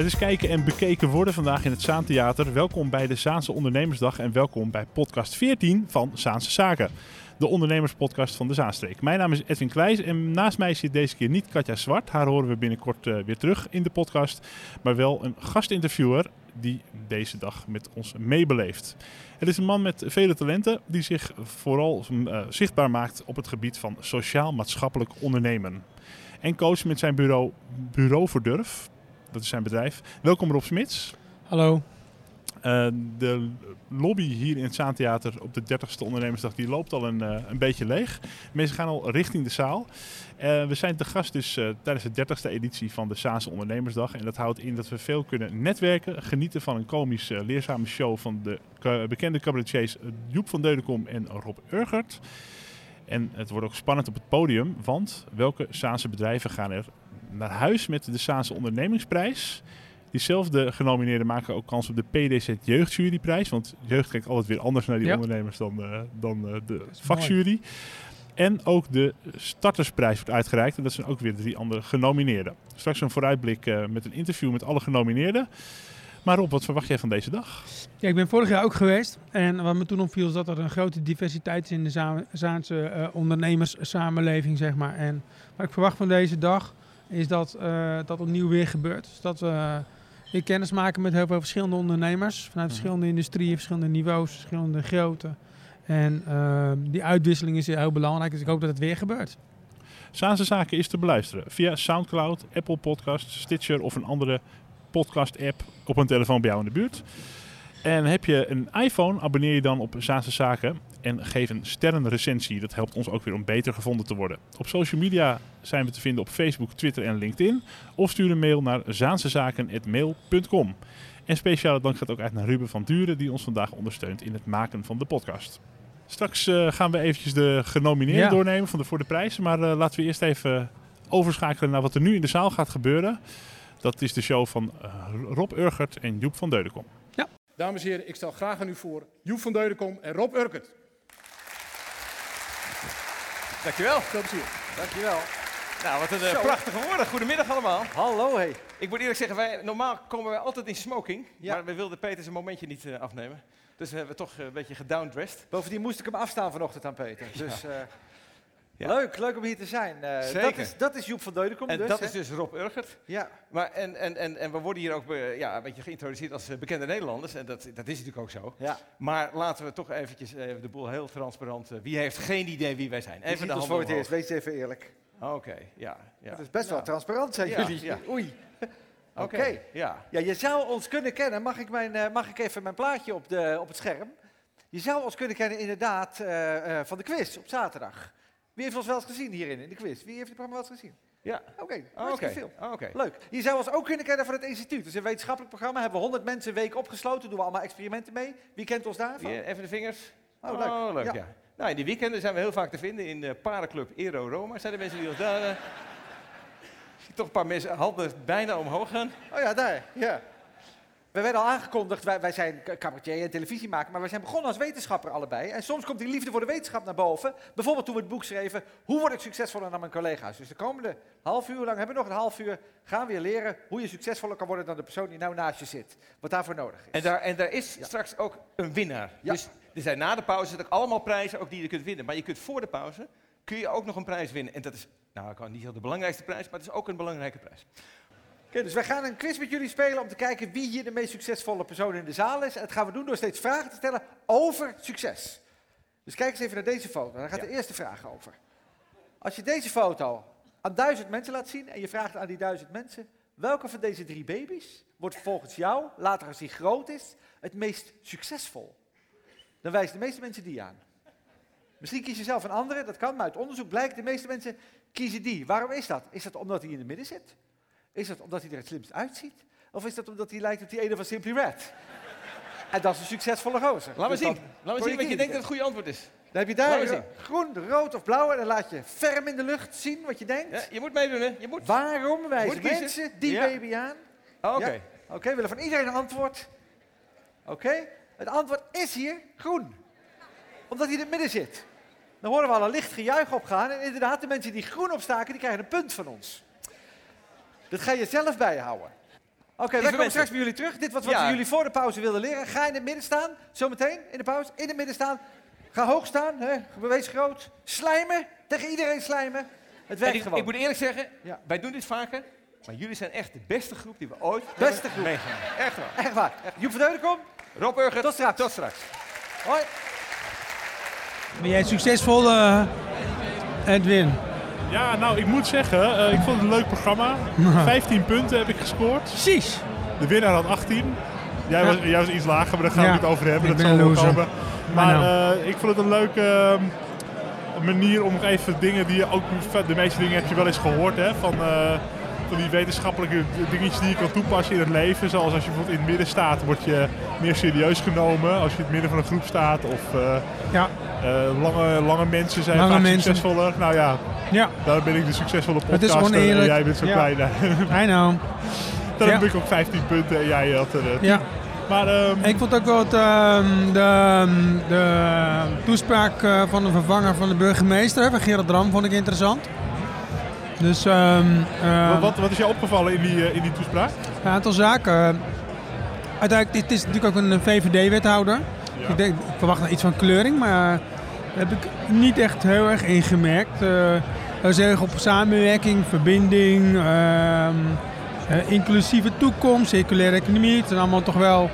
Het is kijken en bekeken worden vandaag in het Zaantheater. Welkom bij de Zaanse Ondernemersdag en welkom bij podcast 14 van Zaanse Zaken. De ondernemerspodcast van de Zaanstreek. Mijn naam is Edwin Kleijs en naast mij zit deze keer niet Katja Zwart. Haar horen we binnenkort uh, weer terug in de podcast. Maar wel een gastinterviewer die deze dag met ons meebeleeft. Het is een man met vele talenten die zich vooral uh, zichtbaar maakt op het gebied van sociaal-maatschappelijk ondernemen. En coach met zijn bureau Bureau voor Durf. Dat is zijn bedrijf. Welkom Rob Smits. Hallo. Uh, de lobby hier in het Zaantheater op de 30ste ondernemersdag die loopt al een, uh, een beetje leeg. Mensen gaan al richting de zaal. Uh, we zijn te gast dus tijdens de 30ste editie van de Zaanse Ondernemersdag. En dat houdt in dat we veel kunnen netwerken, genieten van een komisch leerzame show van de bekende cabaretiers Joep van Deudekom en Rob Urgert. En het wordt ook spannend op het podium, want welke Zaanse bedrijven gaan er naar huis met de Zaanse Ondernemingsprijs? Diezelfde genomineerden maken ook kans op de PDZ Jeugdjuryprijs. Want jeugd kijkt altijd weer anders naar die ja. ondernemers dan, uh, dan uh, de vakjury. En ook de startersprijs wordt uitgereikt. En dat zijn ook weer drie andere genomineerden. Straks een vooruitblik uh, met een interview met alle genomineerden. Maar Rob, wat verwacht jij van deze dag? Ja, ik ben vorig jaar ook geweest. En wat me toen opviel is dat er een grote diversiteit is in de Za Zaanse ondernemerssamenleving, zeg maar. En wat ik verwacht van deze dag is dat uh, dat opnieuw weer gebeurt. Dus dat we weer kennis maken met heel veel verschillende ondernemers. Vanuit verschillende industrieën, verschillende niveaus, verschillende grootte. En uh, die uitwisseling is heel belangrijk. Dus ik hoop dat het weer gebeurt. Zaanse Zaken is te beluisteren via Soundcloud, Apple Podcasts, Stitcher of een andere podcast-app op een telefoon bij jou in de buurt. En heb je een iPhone, abonneer je dan op Zaanse Zaken en geef een sterrenrecensie. Dat helpt ons ook weer om beter gevonden te worden. Op social media zijn we te vinden op Facebook, Twitter en LinkedIn. Of stuur een mail naar zaansezaken.mail.com. En speciale dank gaat ook uit naar Ruben van Duren, die ons vandaag ondersteunt in het maken van de podcast. Straks uh, gaan we eventjes de genomineerden ja. doornemen van de, voor de prijzen. Maar uh, laten we eerst even overschakelen naar wat er nu in de zaal gaat gebeuren. Dat is de show van uh, Rob Urgert en Joep van Deudekom. Dames en heren, ik stel graag aan u voor Joep van Deudekom en Rob Urgert. Dankjewel. Veel plezier. Dankjewel. Nou, wat een uh, prachtige woorden. Goedemiddag allemaal. Hallo, hey. Ik moet eerlijk zeggen, wij, normaal komen wij altijd in smoking. Ja. Maar we wilden Peter zijn momentje niet uh, afnemen. Dus we hebben toch uh, een beetje gedowndressed. Bovendien moest ik hem afstaan vanochtend aan Peter. Dus, ja. Ja. Leuk, leuk om hier te zijn. Uh, Zeker. Dat is, dat is Joep van Deudekom En dus, dat hè? is dus Rob Urgert. Ja. Maar en, en, en, en we worden hier ook uh, ja, een beetje geïntroduceerd als uh, bekende Nederlanders. En dat, dat is natuurlijk ook zo. Ja. Maar laten we toch eventjes de boel heel transparant... wie heeft geen idee wie wij zijn? Even de hand voor het eerst, wees even eerlijk. Oké, okay, ja, ja. Dat is best wel transparant, zijn ja, jullie. Ja. Oei. Oké, okay. okay, ja. ja. Je zou ons kunnen kennen, mag ik, mijn, mag ik even mijn plaatje op, de, op het scherm? Je zou ons kunnen kennen inderdaad van de quiz op zaterdag. Wie heeft ons wel eens gezien hierin, in de quiz? Wie heeft het programma wel eens gezien? Ja. Oké, okay, oh, okay. veel. Oh, okay. Leuk. Je zou ons ook kunnen kennen van het instituut. Dus een wetenschappelijk programma. Hebben we 100 mensen een week opgesloten. Doen we allemaal experimenten mee. Wie kent ons daarvan? Wie, even de vingers. Oh, leuk. Oh, leuk ja. ja. Nou, in die weekenden zijn we heel vaak te vinden in de parenclub Ero Roma. Zijn er mensen die ons daar... Uh, zie toch een paar mensen handen bijna omhoog gaan. Oh ja, daar. Ja. We werden al aangekondigd, wij, wij zijn cabaretier en televisiemaker, maar wij zijn begonnen als wetenschapper allebei. En soms komt die liefde voor de wetenschap naar boven. Bijvoorbeeld toen we het boek schreven, hoe word ik succesvoller dan mijn collega's? Dus de komende half uur lang, hebben we nog een half uur, gaan we je leren hoe je succesvoller kan worden dan de persoon die nou naast je zit. Wat daarvoor nodig is. En daar, en daar is ja. straks ook een winnaar. Ja. Dus er zijn na de pauze ook allemaal prijzen ook die je kunt winnen. Maar je kunt voor de pauze, kun je ook nog een prijs winnen. En dat is, nou ik kan niet heel de belangrijkste prijs, maar het is ook een belangrijke prijs. Okay, dus wij gaan een quiz met jullie spelen om te kijken wie hier de meest succesvolle persoon in de zaal is. En dat gaan we doen door steeds vragen te stellen over succes. Dus kijk eens even naar deze foto. Daar gaat ja. de eerste vraag over. Als je deze foto aan duizend mensen laat zien en je vraagt aan die duizend mensen... welke van deze drie baby's wordt volgens jou, later als hij groot is, het meest succesvol? Dan wijzen de meeste mensen die aan. Misschien kies je zelf een andere, dat kan, maar uit onderzoek blijkt de meeste mensen kiezen die. Waarom is dat? Is dat omdat hij in het midden zit? Is dat omdat hij er het slimst uitziet? Of is dat omdat hij lijkt op die ene van Simply Red? en dat is een succesvolle gozer. Laat me dus zien. Laat me zien wat je denkt dat het goede antwoord is. Dan heb je daar groen, rood of blauw en dan laat je ferm in de lucht zien wat je denkt. Ja, je moet meedoen, hè? Je moet. Waarom wijzen mensen die ja. baby aan? Oh, Oké. Okay. Ja? Oké, okay, we willen van iedereen een antwoord. Oké, okay. het antwoord is hier groen. Omdat hij in het midden zit. Dan horen we al een licht gejuich opgaan. En inderdaad, de mensen die groen opstaken, die krijgen een punt van ons. Dat ga je zelf bijhouden. Oké, wij komen mensen. straks bij jullie terug. Dit was wat Ja. we jullie voor de pauze wilden leren. Ga in het midden staan, zometeen in de pauze. In het midden staan. Ga hoog staan, hè. wees groot. Slijmen, tegen iedereen slijmen. Het werkt ik, gewoon. ik moet eerlijk zeggen, Ja. wij doen dit vaker. Maar jullie zijn echt de beste groep die we ooit Beste hebben groep. meegemaakt. Echt waar. Echt waar. Joep van Deudekom, Rob Burger, Tot straks. Tot straks. hoi. Ben jij succesvol, eh, Edwin? Ja, nou, ik moet zeggen, eh, ik vond het een leuk programma. 15 punten heb ik gescoord. Precies. De winnaar had 18. Jij, Ja. was, jij was iets lager, maar daar gaan we Ja, het over hebben. ik Dat zal wel komen. Maar nou. eh, ik vond het een leuke eh, manier om nog even dingen die je ook... De meeste dingen heb je wel eens gehoord, hè. Van, eh, van die wetenschappelijke dingetjes die je kan toepassen in het leven. Zoals als je bijvoorbeeld in het midden staat, word je meer serieus genomen. Als je in het midden van een groep staat. Of eh, Ja. eh, lange, lange mensen zijn Lange vaak mensen. succesvoller. Nou ja, Ja, daar ben ik de succesvolle Het is podcaster en jij bent zo Ja. klein. I know. Dan Ja. heb ik ook 15 punten en jij had er eh, 10. Ja. Maar ehm, Ik vond ook wel het, ehm, de, de toespraak van de vervanger van de burgemeester, van Gerard Dram, vond ik interessant. Dus ehm, wat, wat is jou opgevallen in die, eh, in die toespraak? een aantal zaken. Uiteindelijk, dit is natuurlijk ook een VVD-wethouder. Ja. Ik, denk, ik verwacht nog iets van kleuring, maar daar heb ik niet echt heel erg in gemerkt. Heel erg op samenwerking, verbinding, ehm, eh, inclusieve toekomst, circulaire economie. Het zijn allemaal toch wel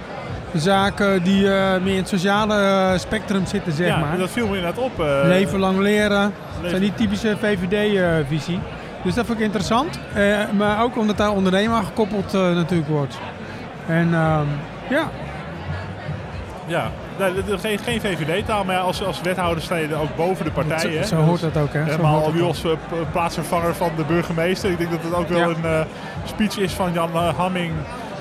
zaken die meer in het sociale spectrum zitten, zeg ja, maar. dat viel me inderdaad op. Leven lang leren. Dat zijn die typische VVD-visie. Dus dat vond ik interessant. Eh, maar ook omdat daar ondernemer aan gekoppeld eh, natuurlijk wordt. En ehm, ja, Ja, geen, geen VVD-taal, maar als, als wethouder sta je ook boven de partijen. zo, hè. zo hoort dat ook. Hè? Zo Helemaal hoort al nu als eh, plaatsvervanger van de burgemeester. Ik denk dat het ook wel Ja. een eh, speech is van Jan eh, Hamming.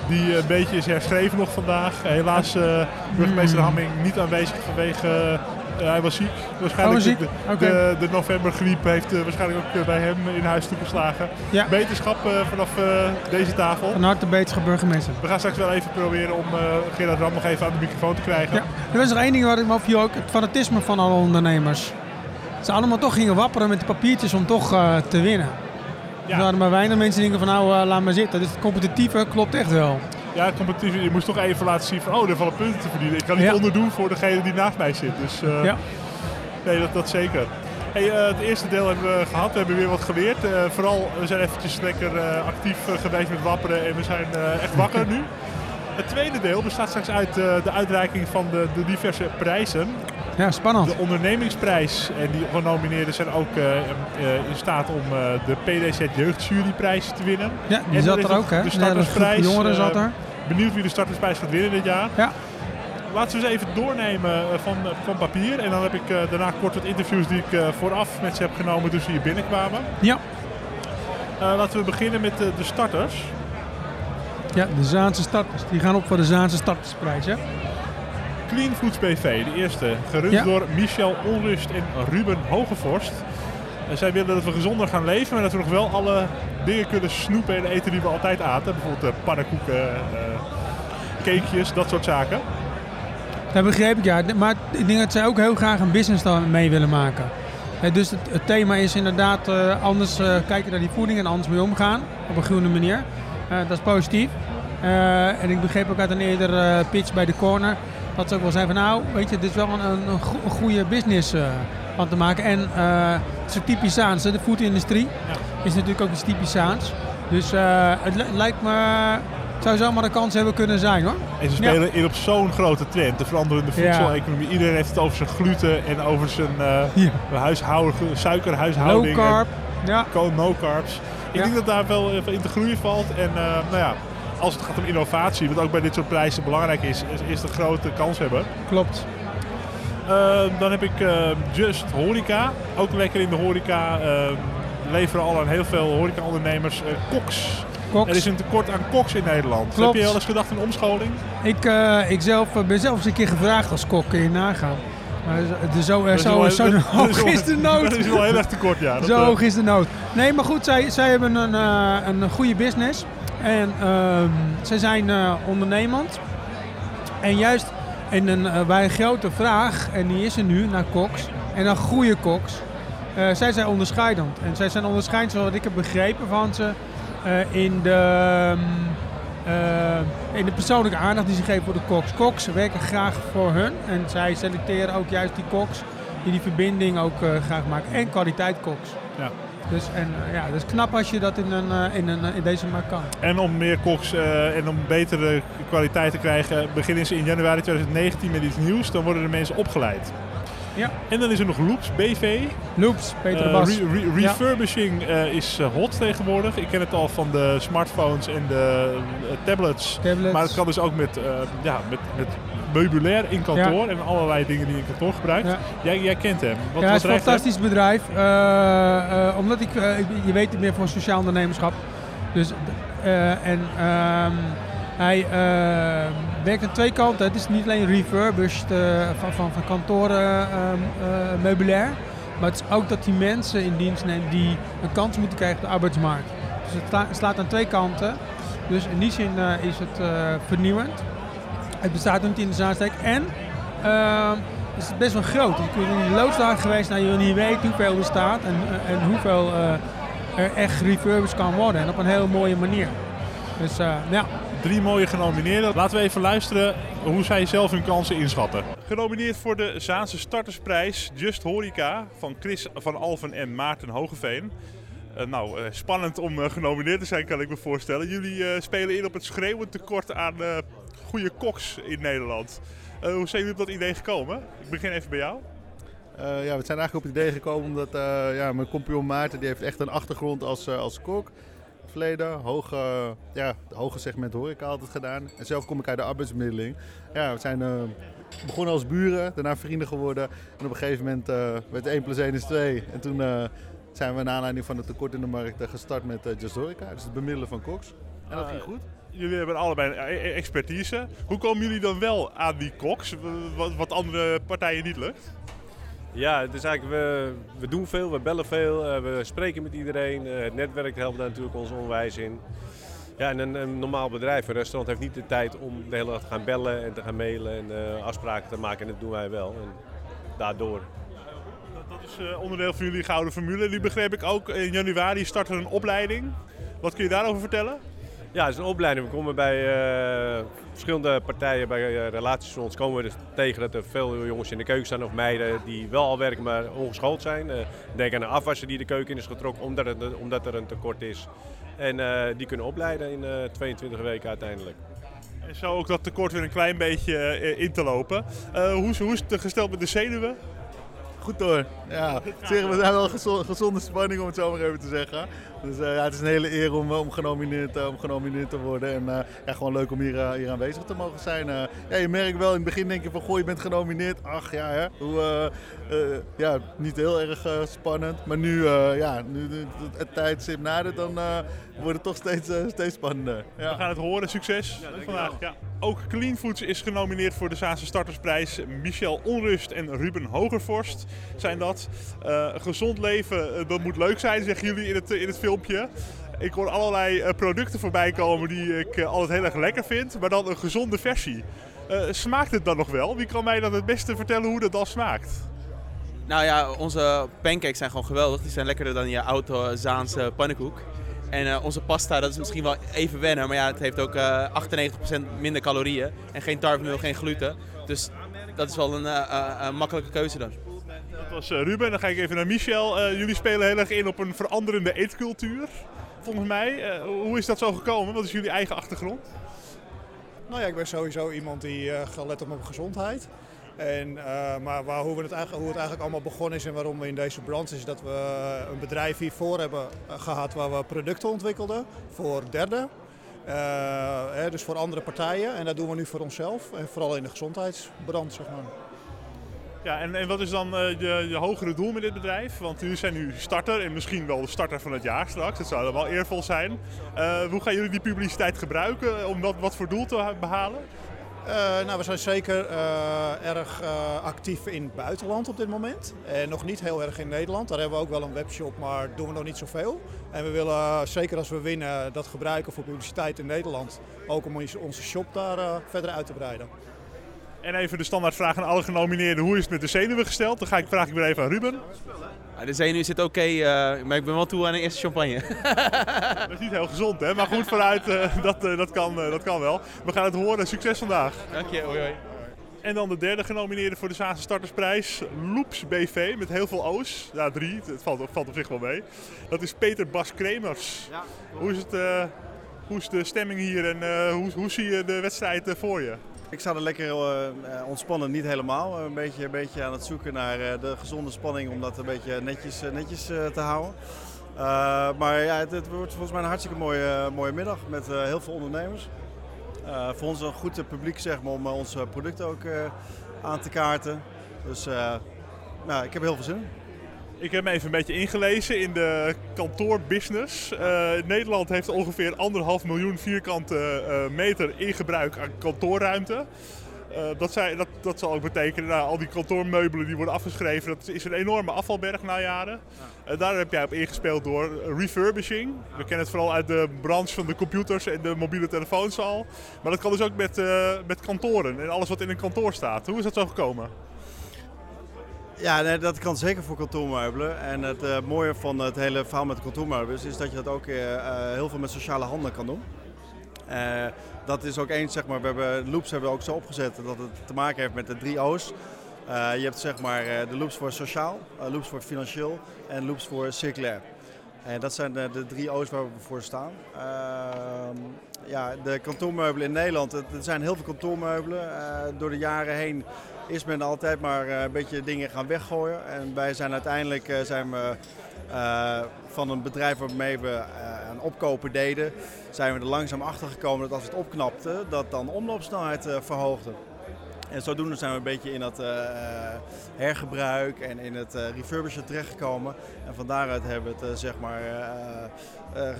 Die eh, een beetje is herschreven nog vandaag. Helaas eh burgemeester Hmm. Hamming niet aanwezig vanwege... hij was ziek. Waarschijnlijk Oh, ziek? De, de, de novembergriep heeft eh, waarschijnlijk ook eh, bij hem in huis toegeslagen. Ja. Beterschap eh, vanaf deze tafel. Van harte beterschap burgemeester. We gaan straks wel even proberen om Gerard Ram nog even aan de microfoon te krijgen. Ja. Er was nog één ding waar ik me opviel, ook het fanatisme van alle ondernemers. Ze allemaal toch gingen wapperen met de papiertjes om toch te winnen. Ja. Er waren maar weinig mensen die denken van nou, laat maar zitten. Dus het competitieve klopt echt wel. Ja, competitief. Je moest toch even laten zien van, oh, er vallen punten te verdienen. Ik kan niet Ja. onderdoen voor degene die naast mij zit. Dus eh, Ja. nee, dat, dat zeker. Hey, eh, het eerste deel hebben we gehad. We hebben weer wat geleerd. Eh, vooral, we zijn eventjes lekker actief geweest met wapperen en we zijn echt wakker nu. Het tweede deel bestaat straks uit de uitreiking van de, de diverse prijzen. Ja, spannend. De ondernemingsprijs en die genomineerden zijn ook eh, eh, in staat om eh, de PDZ Jeugdjuryprijs te winnen. Ja, die En zat er ook hè. De startersprijs. jongeren zat er. Benieuwd wie de startersprijs gaat winnen dit jaar. Ja. Laten we eens even doornemen van, van papier. En dan heb ik daarna kort wat interviews die ik vooraf met ze heb genomen toen ze hier binnenkwamen. Ja. Laten we beginnen met de starters. ja, de Zaanse starters. Die gaan op voor de Zaanse startersprijs hè. Clean Foods BV, de eerste. Gerund Ja. door Michel Onrust en Ruben Hogevorst. En zij willen dat we gezonder gaan leven, maar dat we nog wel alle dingen kunnen snoepen en eten die we altijd aten. Bijvoorbeeld eh, pannenkoeken, eh cakejes, dat soort zaken. Dat begreep ik ja. Maar ik denk dat zij ook heel graag een business mee willen maken. Eh, dus het, het thema is inderdaad anders eh, kijken naar die voeding en anders mee omgaan. Op een groene manier. Dat is positief. En ik begreep ook uit een eerder pitch bij de corner. Dat ze ook wel zijn van nou, weet je, dit is wel een, een, een go- een goede business eh, van te maken. En eh, het is typisch Zaans. hè. De foodindustrie is natuurlijk ook iets typisch Zaans. Dus eh, het li- lijkt me, het zou zomaar een kans hebben kunnen zijn hoor. En ze spelen in op zo'n grote trend, de veranderende Ja. voedseleconomie. Iedereen heeft het over zijn gluten en over zijn eh Ja. huishouden, Low suikerhuishouding. carb. Ja. No carbs. Ik denk dat daar wel even in te groeien valt. En nou ja, als het gaat om innovatie, wat ook bij dit soort prijzen belangrijk is, is, is de grote kans hebben. Klopt. Eh, dan heb ik eh, Just Horeca. Ook lekker in de horeca. eh, leveren al aan heel veel horecaondernemers eh koks. Koks. Er is een tekort aan koks in Nederland. Klopt. Heb je wel eens gedacht aan omscholing? Ik, eh, ik zelf, eh, ben zelf eens een keer gevraagd als kok. Kun je nagaan. Maar zo, is zo, zo, hoog is de nood. Dat is wel heel erg tekort, ja. Zo hoog is de nood. Nee, maar goed, zij, zij hebben een, een goede business. En ehm zij zijn eh, ondernemend. En juist een, eh, bij een grote vraag, en die is er nu, naar koks. En naar goede koks. eh, zijn zij onderscheidend. En zij zijn onderscheidend, zoals ik heb begrepen van ze, eh, in de... ehm, uh, in de persoonlijke aandacht die ze geven voor de koks. Koks werken graag voor hun en zij selecteren ook juist die koks die die verbinding ook uh, graag maken. En kwaliteit koks. Ja. Dus, en, uh, ja, dat is knap als je dat in, een, in, een, in deze markt kan. En om meer koks en om betere kwaliteit te krijgen, beginnen ze in januari 2019 met iets nieuws. Dan worden de mensen opgeleid. Ja. En dan is er nog Loops BV. Loops, Peter uh, Bas. Re re refurbishing uh, is hot tegenwoordig. Ik ken het al van de smartphones en de tablets. tablets. Maar het kan dus ook met, ja, met, met meubilair in kantoor en allerlei dingen die je in kantoor gebruikt. Jij, jij, kent hem. Wat, ja, het is een fantastisch bedrijf. omdat ik, je weet het meer van sociaal ondernemerschap. Dus, en um, hij werkt aan twee kanten. Het is niet alleen refurbished van, van, van kantoren uh, meubilair. Maar het is ook dat die mensen in dienst neemt die een kans moeten krijgen op de arbeidsmarkt. Dus het sla, slaat aan twee kanten. Dus in die zin is het vernieuwend. Het bestaat niet in de Zaansteek. En ehm, het is best wel groot. Ik ben in de loodsdag geweest. Nou, je niet weten hoeveel er staat en, en hoeveel er echt refurbished kan worden. En op een hele mooie manier. Dus ja, Drie mooie genomineerden. Laten we even luisteren hoe zij zelf hun kansen inschatten. Genomineerd voor de Zaanse Startersprijs Just Horeca van Chris van Alven en Maarten Hogeveen. Uh, nou, uh, spannend om uh, genomineerd te zijn, kan ik me voorstellen. Jullie spelen in op het schreeuwend tekort aan goede koks in Nederland. hoe zijn jullie op dat idee gekomen? Ik begin even bij jou. ja, we zijn eigenlijk op het idee gekomen omdat ja, mijn compagnon Maarten die heeft echt een achtergrond als, als kok verleden. Hoge, ja, hoge segment horeca altijd gedaan. En zelf kom ik uit de arbeidsbemiddeling. Ja, we zijn uh, begonnen als buren, daarna vrienden geworden. En op een gegeven moment uh, werd 1 plus 1 is 2. En toen uh, zijn we naar aanleiding van het tekort in de markt gestart met Just Horeca. Dus het bemiddelen van koks. En dat ging goed. Jullie hebben allebei expertise. Hoe komen jullie dan wel aan die koks, wat, andere partijen niet lukt? Ja, het is eigenlijk, we, we doen veel, we bellen veel, uh, we spreken met iedereen. Het netwerk helpt daar natuurlijk ons onwijs in. Ja, en een, een, normaal bedrijf, een restaurant, heeft niet de tijd om de hele dag te gaan bellen en te gaan mailen en uh, afspraken te maken. En dat doen wij wel. En daardoor. Dat is onderdeel van jullie gouden formule. Nu begreep ik ook, in januari start er een opleiding. Wat kun je daarover vertellen? Ja, het is een opleiding. We komen bij uh, verschillende partijen, bij uh, relaties van ons, komen we dus tegen dat er veel jongens in de keuken staan of meiden die wel al werken, maar ongeschoold zijn. Uh, denk aan een afwasser die de keuken in is getrokken omdat, het, omdat er een tekort is. En die kunnen opleiden in 22 weken uiteindelijk. En zo ook dat tekort weer een klein beetje in te lopen. hoe, hoe is het gesteld met de zenuwen? Goed hoor. Ja, zeggen we zijn wel gezonde spanning om het zo maar even te zeggen. Dus uh, ja, het is een hele eer om, om, genomineerd, uh, om genomineerd te worden. En uh, ja, gewoon leuk om hier, hier aanwezig te mogen zijn. ja, je merkt wel in het begin denk je van goh, je bent genomineerd. Ach ja, hè. Hoe, ja niet heel erg spannend. Maar nu, ja, nu het tijdstip nadert, dan wordt het toch steeds, steeds spannender. Ja. We gaan het horen. Succes ja, vandaag. Ja. Ook Clean Foods is genomineerd voor de Zaanse Startersprijs. Michel Onrust en Ruben Hogervorst zijn dat. gezond leven, dat moet leuk zijn, zeggen jullie in het, in het Ik hoor allerlei uh, producten voorbij komen die ik uh, altijd heel erg lekker vind, maar dan een gezonde versie. Uh, smaakt het dan nog wel? Wie kan mij dan het beste vertellen hoe dat dan smaakt? Nou ja, onze pancakes zijn gewoon geweldig. Die zijn lekkerder dan je auto Zaanse pannenkoek. En onze pasta, dat is misschien wel even wennen, maar ja, het heeft ook 98% minder calorieën. En geen tarwemeel, geen gluten. Dus dat is wel een makkelijke keuze dan. Dat was uh, Ruben. Dan ga ik even naar Michel. Uh, jullie spelen heel erg in op een veranderende eetcultuur. Volgens mij. Uh, hoe is dat zo gekomen? Wat is jullie eigen achtergrond? Nou ja, ik ben sowieso iemand die letten op mijn gezondheid. En, maar waar, hoe, we het eigenlijk, hoe het eigenlijk allemaal begonnen is en waarom we in deze branche is dat we een bedrijf hiervoor hebben gehad waar we producten ontwikkelden voor derden. Hè, dus voor andere partijen. En dat doen we nu voor onszelf en vooral in de gezondheidsbrand, zeg maar. Ja, en, en wat is dan uh, je, hogere doel met dit bedrijf? Want jullie zijn nu starter en misschien wel de starter van het jaar straks. Dat zou dan wel eervol zijn. Uh, hoe gaan jullie die publiciteit gebruiken om wat, wat voor doel te behalen? Uh, nou, we zijn zeker erg actief in het buitenland op dit moment. En nog niet heel erg in Nederland. Daar hebben we ook wel een webshop, maar doen we nog niet zoveel. En we willen zeker als we winnen dat gebruiken voor publiciteit in Nederland. Ook om onze shop daar verder uit te breiden. En even de standaardvraag aan alle genomineerden. Hoe is het met de zenuwen gesteld? Dan ga ik, vraag ik weer even aan Ruben. Ja, de zenuw zit oké, eh, maar ik ben wel toe aan een eerste champagne. Dat is niet heel gezond, hè? Maar goed, vooruit, eh, dat, eh, dat, kan, eh, dat kan wel. We gaan het horen. Succes vandaag. Dank je, hoi hoi. En dan de derde genomineerde voor de Zaanse Startersprijs. Loops BV met heel veel O's. Ja, drie. Het valt, het valt op zich wel mee. Dat is Peter Bas Kremers. Hoe, is het, eh, hoe is de stemming hier en eh, hoe, hoe zie je de wedstrijd voor je? Ik sta er lekker eh, eh, ontspannen, niet helemaal. Een beetje, beetje aan het zoeken naar eh, de gezonde spanning om dat een beetje netjes, eh, netjes eh, te houden. Eh, maar ja, het, wordt volgens mij een hartstikke mooie, mooie middag met eh, heel veel ondernemers. Eh, voor ons een goed eh, publiek zeg maar, om eh, onze producten ook eh, aan te kaarten. Dus eh, nou, ik heb heel veel zin in. Ik heb me even een beetje ingelezen in de kantoorbusiness. Eh, Nederland heeft ongeveer anderhalf miljoen vierkante eh, meter in gebruik aan kantoorruimte. Eh, dat, zei, dat, dat zal ook betekenen, nou, al die kantoormeubelen die worden afgeschreven, dat is een enorme afvalberg na jaren. Daar heb jij op ingespeeld door refurbishing. We kennen het vooral uit de branche van de computers en de mobiele telefoons al. Maar dat kan dus ook met, met kantoren en alles wat in een kantoor staat. Hoe is dat zo gekomen? Ja, dat kan zeker voor kantoormeubelen. En het eh, mooie van het hele verhaal met kantoormeubelen is, dat je dat ook eh, eh, heel veel met sociale handen kan doen. Dat is ook eens, zeg maar, we hebben loops hebben we ook zo opgezet dat het te maken heeft met de drie O's. Je hebt zeg maar de loops voor sociaal, loops voor financieel en loops voor circulair. En dat zijn de, drie O's waar we voor staan. Ehm, ja, de kantoormeubelen in Nederland, er zijn heel veel kantoormeubelen. Door de jaren heen is men altijd maar eh, een beetje dingen gaan weggooien. En wij zijn uiteindelijk eh, zijn we, eh, van een bedrijf waarmee we eh, een opkopen deden, zijn we er langzaam achter gekomen dat als het opknapte, dat dan omloopsnelheid verhoogde. En zodoende zijn we een beetje in dat hergebruik en in het refurbishen terechtgekomen. En van daaruit hebben we het zeg maar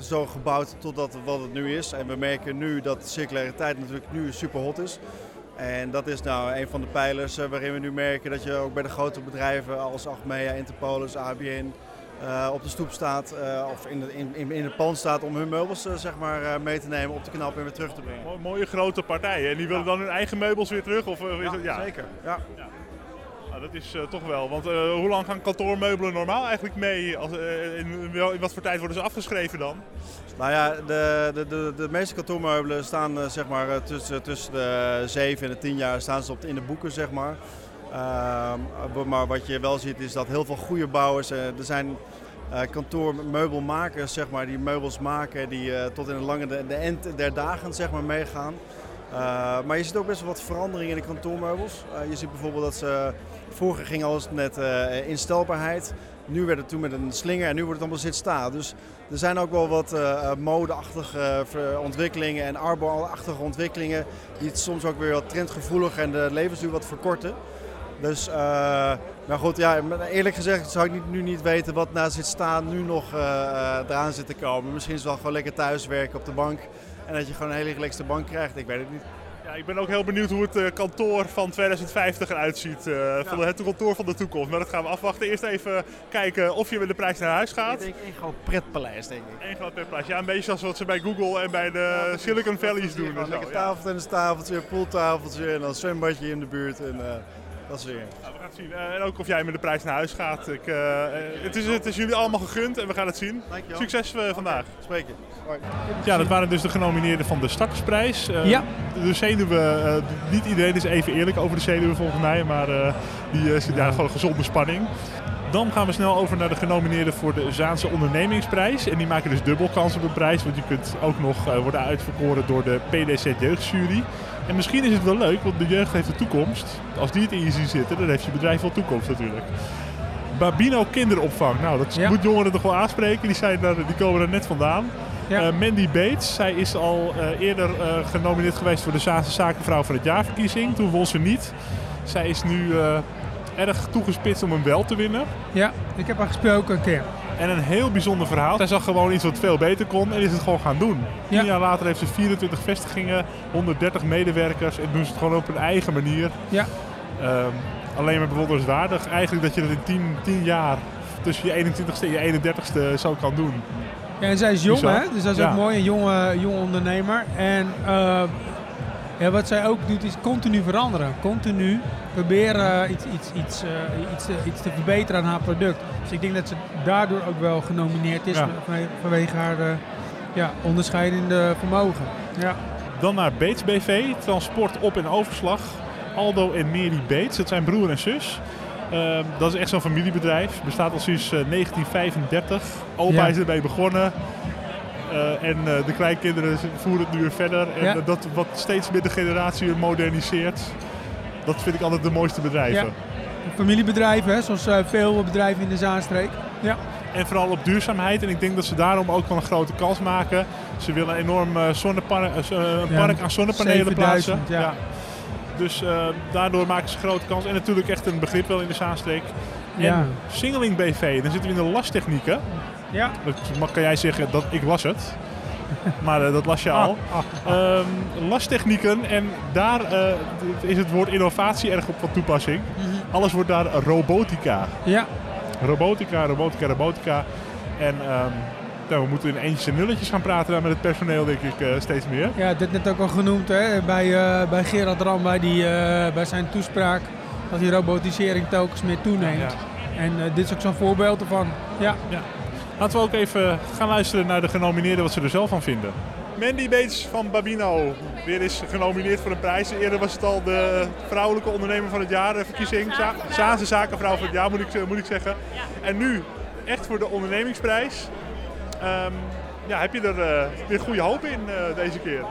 zo gebouwd totdat wat het nu is. En we merken nu dat circulariteit natuurlijk nu super hot is. En dat is nou een van de pijlers eh, waarin we nu merken dat je ook bij de grote bedrijven als Achmea, Interpolis, ABN eh, op de stoep staat eh, of in, de, in, in, het pand staat om hun meubels zeg maar, mee te nemen, op te knappen en weer terug te brengen. Mo- Mooie grote partijen. En die willen dan hun eigen meubels weer terug? Of, is het, ja, Zeker. Ja. Dat is eh, toch wel. Want eh, hoe lang gaan kantoormeubelen normaal eigenlijk mee? Als, eh, in, wat voor tijd worden ze afgeschreven dan? Nou ja, de, de, de, de meeste kantoormeubelen staan zeg maar, tussen, tussen de 7 en de 10 jaar staan ze op, in de boeken. Zeg maar. Ehm, maar wat je wel ziet is dat heel veel goede bouwers, er zijn kantoormeubelmakers zeg maar, die meubels maken die tot in het lange de, de end der dagen zeg maar, meegaan. Eh, maar je ziet ook best wel wat verandering in de kantoormeubels. Je ziet bijvoorbeeld dat ze, vroeger ging alles met eh, instelbaarheid. Nu werd het toen met een slinger en nu wordt het allemaal zit-sta. Dus er zijn ook wel wat eh, modeachtige ontwikkelingen en arbor-achtige ontwikkelingen. Die het soms ook weer wat trendgevoelig en de levensduur wat verkorten. Dus, eh, maar goed, ja, eerlijk gezegd zou ik niet, nu niet weten wat na zit staan nu nog eraan zit te komen. Misschien is het wel gewoon lekker thuiswerken op de bank en dat je gewoon een hele relaxte bank krijgt. Ik weet het niet. Ik ben ook heel benieuwd hoe het eh, kantoor van 2050 eruit ziet. eh, van het kantoor van de toekomst. Maar dat gaan we afwachten. Eerst even kijken of je met de prijs naar huis gaat. Ik denk één groot pretpaleis, denk ik. Eén groot petprijs. Ja, een beetje zoals wat ze bij Google en bij de Silicon Valley's doen. en Gewoon zo, lekker ja. tafeltennistafeltje, pooltafeltje en dan een zwembadje in de buurt. En, eh, dat soort dingen. Zien. Eh, en ook of jij met de prijs naar huis gaat. Ik, eh, eh, het, is, het is jullie allemaal gegund en we gaan het zien. Dankjewel. Succes vandaag. Spreek je. Ja, dat waren dus de genomineerden van de Startersprijs. Eh, Ja. De zenuwen, niet iedereen is even eerlijk over de zenuwen volgens mij, maar eh, die zit ja, gewoon gezonde spanning. Dan gaan we snel over naar de genomineerden voor de Zaanse Ondernemingsprijs. En die maken dus dubbel kans op een prijs, want je kunt ook nog eh, worden uitverkoren door de PDC Jeugdjury. En misschien is het wel leuk, want de jeugd heeft de toekomst. Als die het in je ziet zitten, dan heeft je bedrijf wel toekomst natuurlijk. Babino kinderopvang. Nou, dat Ja. moet jongeren toch wel aanspreken. Die, zijn daar, die komen er net vandaan. Ja. Eh, Mandy Bates, zij is al eh, eerder eh, genomineerd geweest voor de Zaanse Zakenvrouw van het Jaarverkiezing. Toen won ze niet. Zij is nu erg toegespitst om hem wel te winnen. Ja, ik heb haar gesproken een keer. En een heel bijzonder verhaal. Zij zag gewoon iets wat veel beter kon en is het gewoon gaan doen. Ja. Tien jaar later heeft ze 24 vestigingen, 130 medewerkers en doen ze het gewoon op hun eigen manier. Ja. Ehm, alleen maar bewonderenswaardig eigenlijk dat je dat in 10, 10 jaar tussen je 21ste en je 31ste zo kan doen. Ja, en zij is jong, Bizar. hè? Dus dat is Ja. ook mooi, een jonge, jonge ondernemer. En eh, Ja, wat zij ook doet is continu veranderen. Continu proberen iets, iets, iets, eh, iets, te, iets te verbeteren aan haar product. Dus ik denk dat ze daardoor ook wel genomineerd is Ja. vanwege, haar eh, ja, onderscheidende vermogen. Ja. Dan naar Bates BV, transport op- en overslag. Aldo en Mary Bates, dat zijn broer en zus. Ehm, dat is echt zo'n familiebedrijf. Bestaat al sinds eh, 1935. Opa Ja. is erbij begonnen. Eh, en eh, de kleinkinderen voeren het nu weer verder. En Ja. eh, dat wat steeds meer de generatie moderniseert. Dat vind ik altijd de mooiste bedrijven. Ja. Familiebedrijven, hè, zoals veel bedrijven in de Zaanstreek. Ja. En vooral op duurzaamheid. En ik denk dat ze daarom ook wel een grote kans maken. Ze willen een enorm zonnepark, zo- een Ja, park aan zonnepanelen 7000, plaatsen. ja. Dus daardoor maken ze grote kans. En natuurlijk echt een begrip wel in de Zaanstreek. Ja. En Singeling BV, dan zitten we in de lastechnieken. Ja. Dat kan jij zeggen dat ik las het. Maar eh, dat las je al. Ah, Ehm, lasttechnieken en daar eh, is het woord innovatie erg op van toepassing. Mhm. Alles wordt daar robotica. Ja. Robotica, robotica, robotica. En ehm, nou, we moeten in eentjes en nulletjes gaan praten daar met het personeel, denk ik, eh, steeds meer. Ja, dit net ook al genoemd hè, bij, bij Gerard Ram bij, die, bij zijn toespraak. Dat die robotisering telkens meer toeneemt. En dit is ook zo'n voorbeeld ervan. Ja. Ja. Laten we ook even gaan luisteren naar de genomineerden, wat ze er zelf van vinden. Mandy Bates van Babino, weer is genomineerd voor een prijs. Eerder was het al de vrouwelijke ondernemer van het jaar eh, verkiezing. Za Zaanse zakenvrouw van het jaar, moet ik, moet ik zeggen. En nu echt voor de ondernemingsprijs. Ehm, ja, heb je er eh, weer goede hoop in eh, deze keer?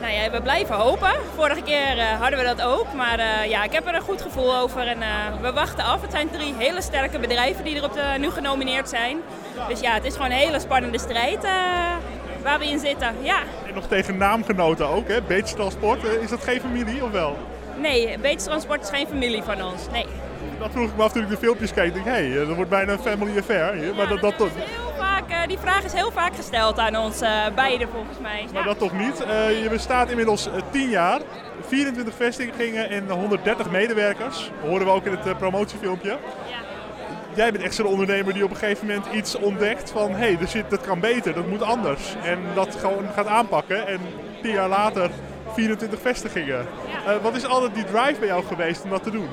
Nou ja, we blijven hopen. Vorige keer eh, hadden we dat ook. Maar eh, ja, ik heb er een goed gevoel over. En eh, we wachten af. Het zijn drie hele sterke bedrijven die er op de, nu genomineerd zijn. Dus ja, het is gewoon een hele spannende strijd waar we in zitten. Ja. En nog tegen naamgenoten ook, hè? Bates Transport. Is dat geen familie of wel? Nee, Beets Transport is geen familie van ons. Nee. Dat vroeg ik me af toen ik de filmpjes keek. Ik hé, hey, dat wordt bijna een family affair hier. Maar dat, dat, eh, die vraag is heel vaak gesteld aan ons eh, beiden volgens mij. maar dat toch niet. Eh, je bestaat inmiddels eh, 10 jaar. 24 vestigingen en 130 medewerkers. Dat horen we ook in het eh, promotiefilmpje. Jij bent echt zo'n ondernemer die op een gegeven moment iets ontdekt van... hé, hey, dat kan beter, dat moet anders. En dat gewoon gaat aanpakken. En 10 jaar later 24 vestigingen. Eh, wat is altijd die drive bij jou geweest om dat te doen?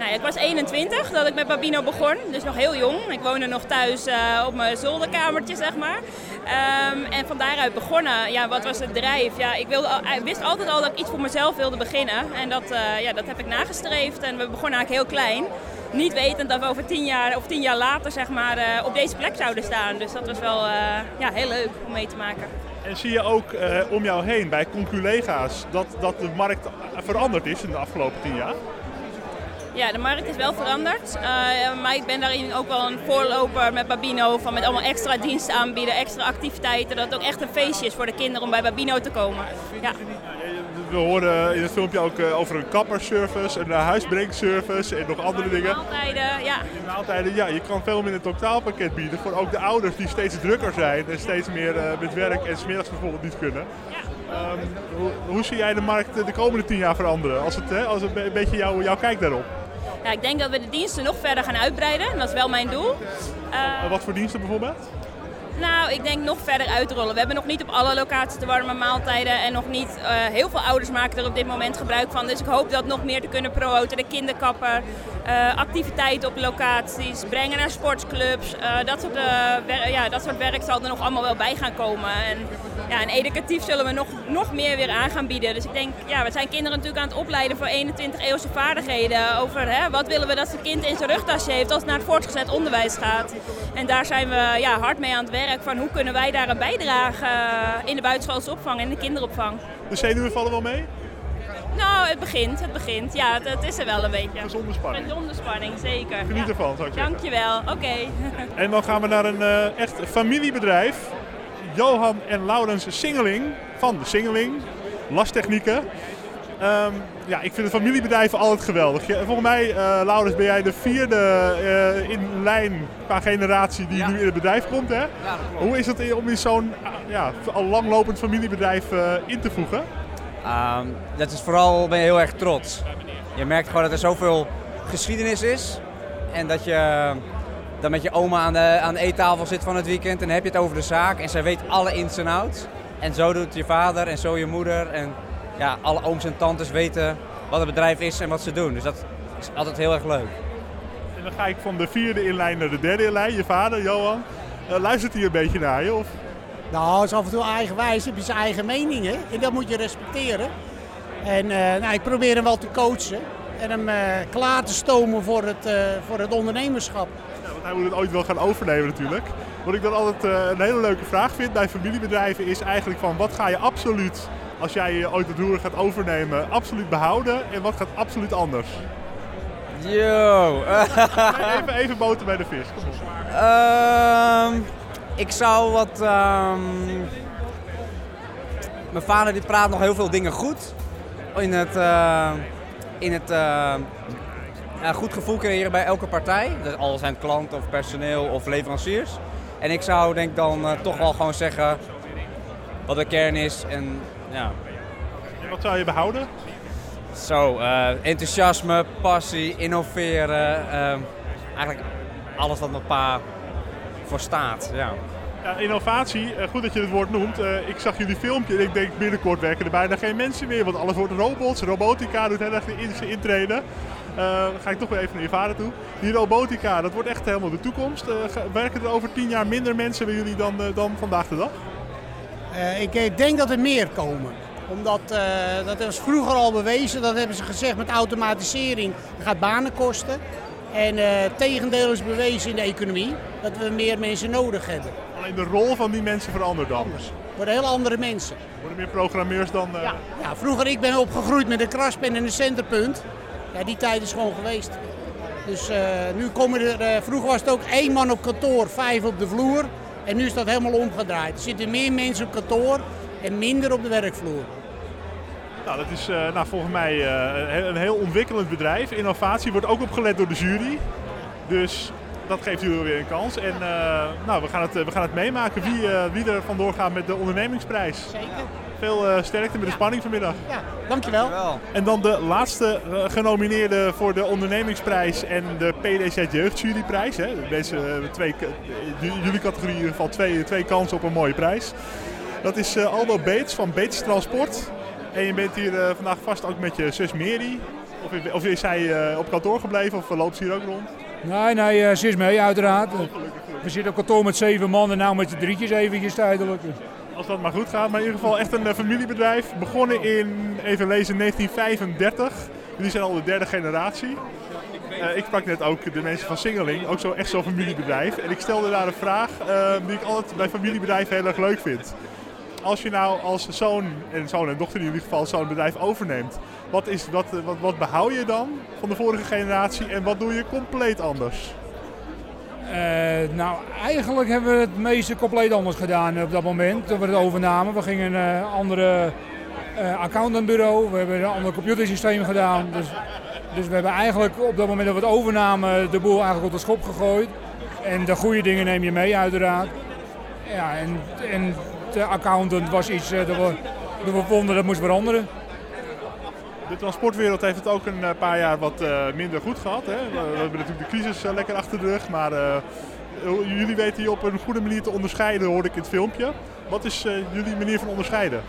Nou, ik was 21 dat ik met Babino begon, dus nog heel jong. Ik woonde nog thuis eh, op mijn zolderkamertje, zeg maar. Ehm, en van daaruit begonnen, ja, wat was het drijf? Ja, ik, wilde, wist altijd al dat ik iets voor mezelf wilde beginnen. En dat, eh, ja, dat heb ik nagestreefd. En we begonnen eigenlijk heel klein. Niet wetend dat we over tien jaar of tien jaar later zeg maar, eh, op deze plek zouden staan. Dus dat was wel ja, heel leuk om mee te maken. En zie je ook om jou heen bij conculega's dat, dat de markt veranderd is in de afgelopen 10 jaar? Ja, de markt is wel veranderd. Eh, maar ik ben daarin ook wel een voorloper met Babino. Van met allemaal extra diensten aanbieden, extra activiteiten. Dat het ook echt een feestje is voor de kinderen om bij Babino te komen. Ja. We horen in het filmpje ook eh, over een kapperservice, een eh, huisbrengservice en nog andere dingen. Maaltijden, ja. Maaltijden, ja, je kan veel meer een totaalpakket bieden voor ook de ouders die steeds drukker zijn en steeds meer met werk en smiddags bijvoorbeeld niet kunnen. Ehm, hoe, hoe zie jij de markt eh, de komende tien jaar veranderen? Als het, hè, als het een beetje jou, jouw kijk daarop. ja, ik denk dat we de diensten nog verder gaan uitbreiden. Dat is wel mijn doel. Wat voor diensten bijvoorbeeld? Nou, ik denk nog verder uitrollen. We hebben nog niet op alle locaties de warme maaltijden en nog niet eh, heel veel ouders maken er op dit moment gebruik van. Dus ik hoop dat nog meer te kunnen promoten. De kinderkappen, eh, activiteiten op locaties, brengen naar sportclubs. eh, dat, soort, ja, dat soort werk zal er nog allemaal wel bij gaan komen. En, ja, en educatief zullen we nog, nog meer weer aan gaan bieden. Dus ik denk, ja, we zijn kinderen natuurlijk aan het opleiden voor 21 eeuwse vaardigheden. Over hè, wat willen we dat zijn kind in zijn rugtasje heeft als het naar het voortgezet onderwijs gaat. En daar zijn we ja, hard mee aan het werk van hoe kunnen wij daar een bijdrage eh, in de buitenschoolse opvang en de kinderopvang. De zenuwen vallen wel mee? Nou, het begint, het begint. Ja, het, het is er wel een beetje. Gezonde spanning. Gezonde spanning, zeker. Geniet Ja. ervan, zou ik zeggen. Dankjewel, oké. En dan gaan we naar een eh, echt familiebedrijf. Johan en Laurens Singeling van de Singeling. Lastechnieken. Ehm, ja, ik vind de familiebedrijven altijd geweldig. Volgens mij, eh Laurens, ben jij de vierde eh, in lijn qua generatie die nu in het bedrijf komt. Hè? Hoe is het om in zo'n ah, ja, al langlopend familiebedrijf eh, in te voegen? Ehm, dat is vooral ben je heel erg trots. Je merkt gewoon dat er zoveel geschiedenis is. En dat je dan met je oma aan de, aan de eettafel zit van het weekend. En dan heb je het over de zaak. En zij weet alle ins en outs. En zo doet je vader en zo je moeder. En ja, alle ooms en tantes weten wat het bedrijf is en wat ze doen. Dus dat is altijd heel erg leuk. En dan ga ik van de vierde inlijn naar de derde inlijn. Je vader, Johan, eh, luistert hij een beetje naar je? Of? Nou, hij is af en toe eigenwijs, heb je zijn eigen mening hè? en dat moet je respecteren. En eh, nou, ik probeer hem wel te coachen en hem eh, klaar te stomen voor het, eh, voor het ondernemerschap. Ja, want hij moet het ooit wel gaan overnemen natuurlijk. Wat ik dan altijd een hele leuke vraag vind bij familiebedrijven is eigenlijk van wat ga je absoluut, als jij eh, ooit het roer gaat overnemen, absoluut behouden en wat gaat absoluut anders? Yo! even, even boter bij de vis. Ehm, ik zou wat. ehm, Mijn vader die praat nog heel veel dingen goed. In het, eh, in het eh, ja, goed gevoel creëren bij elke partij. Dus al zijn klanten of personeel of leveranciers. En ik zou denk dan eh, toch wel gewoon zeggen wat de kern is. En, ja. En wat zou je behouden? Zo, eh, enthousiasme, passie, innoveren. ehm, eigenlijk alles wat mijn pa voor staat. Ja. Ja, innovatie, eh, goed dat je het woord noemt. Eh, ik zag jullie filmpje en ik denk binnenkort werken er bijna geen mensen meer. Want alles wordt robots, robotica doet heel erg zijn intreden. Ga ik toch weer even naar je vader toe. Die robotica, dat wordt echt helemaal de toekomst. Werken er over tien jaar minder mensen bij jullie dan, dan vandaag de dag? Eh, ik eh, denk dat er meer komen. Omdat, eh, dat is vroeger al bewezen, dat hebben ze gezegd met automatisering, dat gaat banen kosten. En het tegendeel is bewezen in de economie, dat we meer mensen nodig hebben. Alleen de rol van die mensen verandert dan. Worden heel andere mensen. Worden meer programmeurs dan... eh, Ja, vroeger ik ben opgegroeid met een kraspen en een centerpunt. Ja, die tijd is gewoon geweest. Dus nu komen er, vroeger was het ook één man op kantoor, vijf op de vloer. En nu is dat helemaal omgedraaid. Er zitten meer mensen op kantoor en minder op de werkvloer. Nou, dat is eh, nou, volgens mij eh, een- heel ontwikkelend bedrijf. Innovatie wordt ook opgelet door de jury. Dus dat geeft jullie weer een kans. En eh, nou, we, gaan het, we gaan het meemaken wie, wie er vandoor gaat met de ondernemingsprijs. Zeker. Veel eh, sterkte met de spanning vanmiddag. Ja, dankjewel. En dan de laatste eh, genomineerde voor de ondernemingsprijs en de PDZ Jeugdjuryprijs. Hè. Deze, eh, twee, jullie categorie in ieder geval twee, twee kansen op een mooie prijs. Dat is eh, Aldo Beets van Beets Transport. En je bent hier eh, vandaag vast ook met je zus Mary. Of, is- of is zij eh, op kantoor gebleven of loopt ze hier ook rond? Nee, nee, eh, ze is mee uiteraard. We zitten op kantoor met zeven man en nou met de drietjes eventjes tijdelijk. Als dat maar goed gaat. Maar in ieder geval echt een eh, familiebedrijf. Begonnen in, even lezen, 1935. Jullie zijn al de derde generatie. Eh, ik sprak net ook de mensen van Singeling, ook zo, echt zo'n familiebedrijf. En ik stelde daar een vraag eh, die ik altijd bij familiebedrijven heel erg leuk vind. Als je nou als zoon en zoon en dochter in ieder geval zo'n bedrijf overneemt, wat, is, wat, wat, wat behoud je dan van de vorige generatie en wat doe je compleet anders? Eh, nou, eigenlijk hebben we het meeste compleet anders gedaan op dat moment toen we het overnamen. We gingen een eh, andere eh, accountantbureau, we hebben een ander computersysteem gedaan. Dus, dus we hebben eigenlijk op dat moment dat we het overnamen de boel eigenlijk op de schop gegooid. En de goede dingen neem je mee uiteraard. Ja, en, en de accountant was iets eh, dat, we, dat we vonden dat moest veranderen. De transportwereld heeft het ook een eh, paar jaar wat eh, minder goed gehad. Hè? We, hebben natuurlijk de crisis eh, lekker achter de rug, maar jullie weten je op een goede manier te onderscheiden, hoorde ik in het filmpje. Wat is jullie manier van onderscheiden?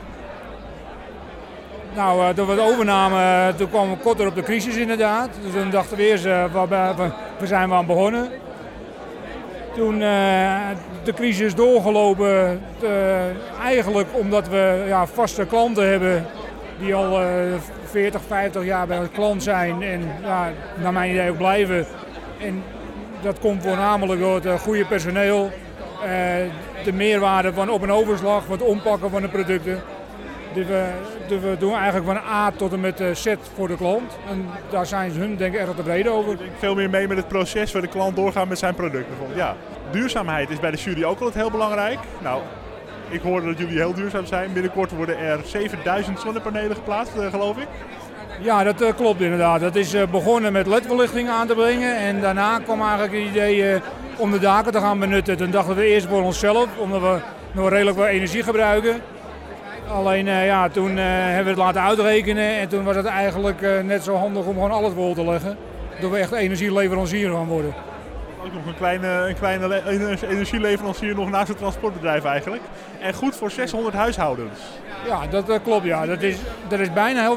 Nou, toen we het toen kwamen we korter op de crisis inderdaad. Dus toen dachten we eerst, waar, zijn we aan begonnen? Toen de crisis doorgelopen, eigenlijk omdat we ja, vaste klanten hebben die al eh 40, 50 jaar bij ons klant zijn en ja, naar mijn idee ook blijven. En dat komt voornamelijk door het eh, goede personeel, eh, de meerwaarde van op- en overslag, van het ompakken van de producten. Dus we, dus we doen eigenlijk van A tot en met eh, Z voor de klant. En daar zijn ze hun denk ik erg tevreden over. Veel meer mee met het proces waar de klant doorgaat met zijn product bijvoorbeeld. Ja. Duurzaamheid is bij de jury ook altijd heel belangrijk. Nou, ik hoorde dat jullie heel duurzaam zijn. Binnenkort worden er 7000 zonnepanelen geplaatst, eh, geloof ik. Ja, dat eh, klopt inderdaad. Dat is eh, begonnen met ledverlichting aan te brengen. En daarna kwam eigenlijk het idee om de daken te gaan benutten. Toen dachten we eerst voor onszelf, omdat we nog redelijk veel energie gebruiken. Alleen ja, toen hebben we het laten uitrekenen. En toen was het eigenlijk net zo handig om gewoon alles vol te leggen. Dat we echt energieleverancier gaan worden. Ook nog een kleine, een kleine le- ener- energieleverancier nog naast het transportbedrijf eigenlijk. En goed voor 600 huishoudens. Ja, dat klopt. Ja. Dat, is, dat is bijna heel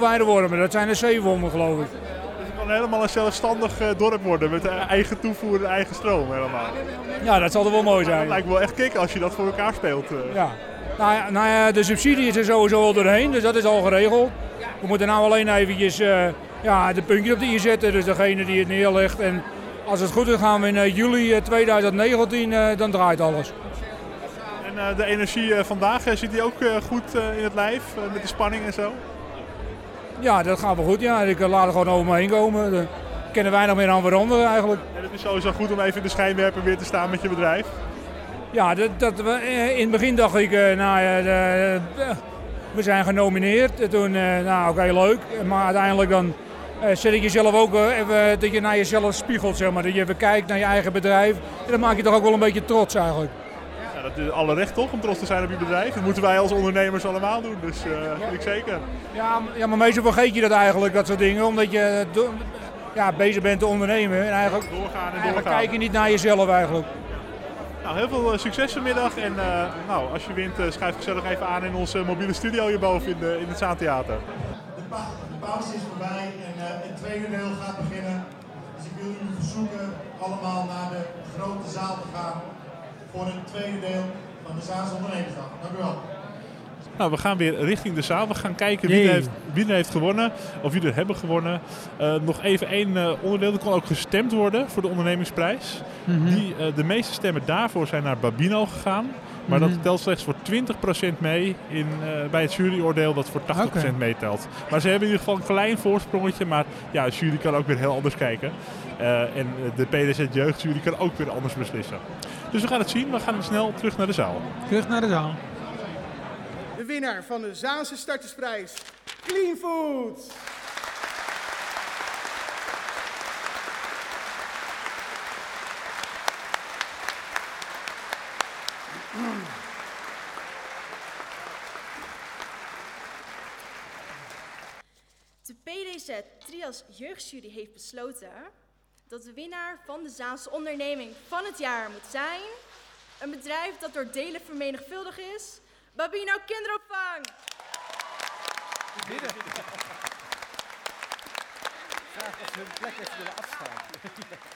maar dat zijn er 700 geloof ik. Dus het kan helemaal een zelfstandig eh, dorp worden met eh, eigen toevoer en eigen stroom helemaal. Ja, dat zal toch wel mooi zijn. Dat lijkt wel echt kick als je dat voor elkaar speelt. eh. Ja. Nou ja, nou ja, de subsidie is er sowieso al doorheen, dus dat is al geregeld. We moeten nou alleen eventjes eh, ja, de puntje op de i zetten, dus degene die het neerlegt. En als het goed is gaan we in eh, juli eh, 2019, eh, dan draait alles. En eh, de energie eh, vandaag, eh, zit die ook eh, goed eh, in het lijf eh, met de spanning en zo? Ja, dat gaat wel goed. Ja. Ik eh, laat er gewoon over me heen komen. Daar kunnen weinig meer aan veranderen eigenlijk. En het is sowieso goed om even in de schijnwerper weer te staan met je bedrijf. Ja, dat, dat, we- eh, in het begin dacht ik, eh, nou ja, we zijn genomineerd. En Toen, eh, nou oké, leuk. Maar uiteindelijk dan eh, zet ik jezelf ook eh, even, dat je naar jezelf spiegelt, zeg maar. Dat je even kijkt naar je eigen bedrijf. En dan maak je toch ook wel een beetje trots eigenlijk. Ja, dat is alle recht toch om trots te zijn op je bedrijf. Dat moeten wij als ondernemers allemaal doen, dus eh vind ik zeker. Ja, ja, maar meestal vergeet je dat eigenlijk, dat soort dingen. Omdat je ja, bezig bent te ondernemen. En eigenlijk, Doorgaan en eigenlijk doorgaan. kijk je niet naar jezelf eigenlijk. Nou, heel veel eh, succes vanmiddag. En eh, nou, als je wint, eh, schuif gezellig even aan in onze mobiele studio hierboven in, de, in het Zaantheater. De pauze is voorbij en eh, het tweede deel gaat beginnen. Dus ik wil jullie verzoeken allemaal naar de grote zaal te gaan voor het tweede deel van de Zaanse Ondernemersdag. Dank u wel. Nou, we gaan weer richting de zaal. We gaan kijken wie, er heeft, wie er heeft gewonnen. Of wie er hebben gewonnen. Eh, nog even één eh, onderdeel. Er kon ook gestemd worden voor de ondernemingsprijs. Mhm. Die, eh, de meeste stemmen daarvoor zijn naar Babino gegaan. Maar Mhm. dat telt slechts voor 20% mee in, eh, bij het juryoordeel dat voor 80% Oké. meetelt. Maar ze hebben in ieder geval een klein voorsprongetje. Maar ja, de jury kan ook weer heel anders kijken. Eh, en eh, de PDZ Jeugdjury kan ook weer anders beslissen. Dus we gaan het zien. We gaan snel terug naar de zaal. Terug naar de zaal. De winnaar van de Zaanse Startersprijs, Clean Food. De PDZ Trias Jeugdjury heeft besloten dat de winnaar van de Zaanse onderneming van het jaar moet zijn. Een bedrijf dat door delen vermenigvuldigd is. Babino Kinderopvang. Dat ze hun plek even willen afstaan.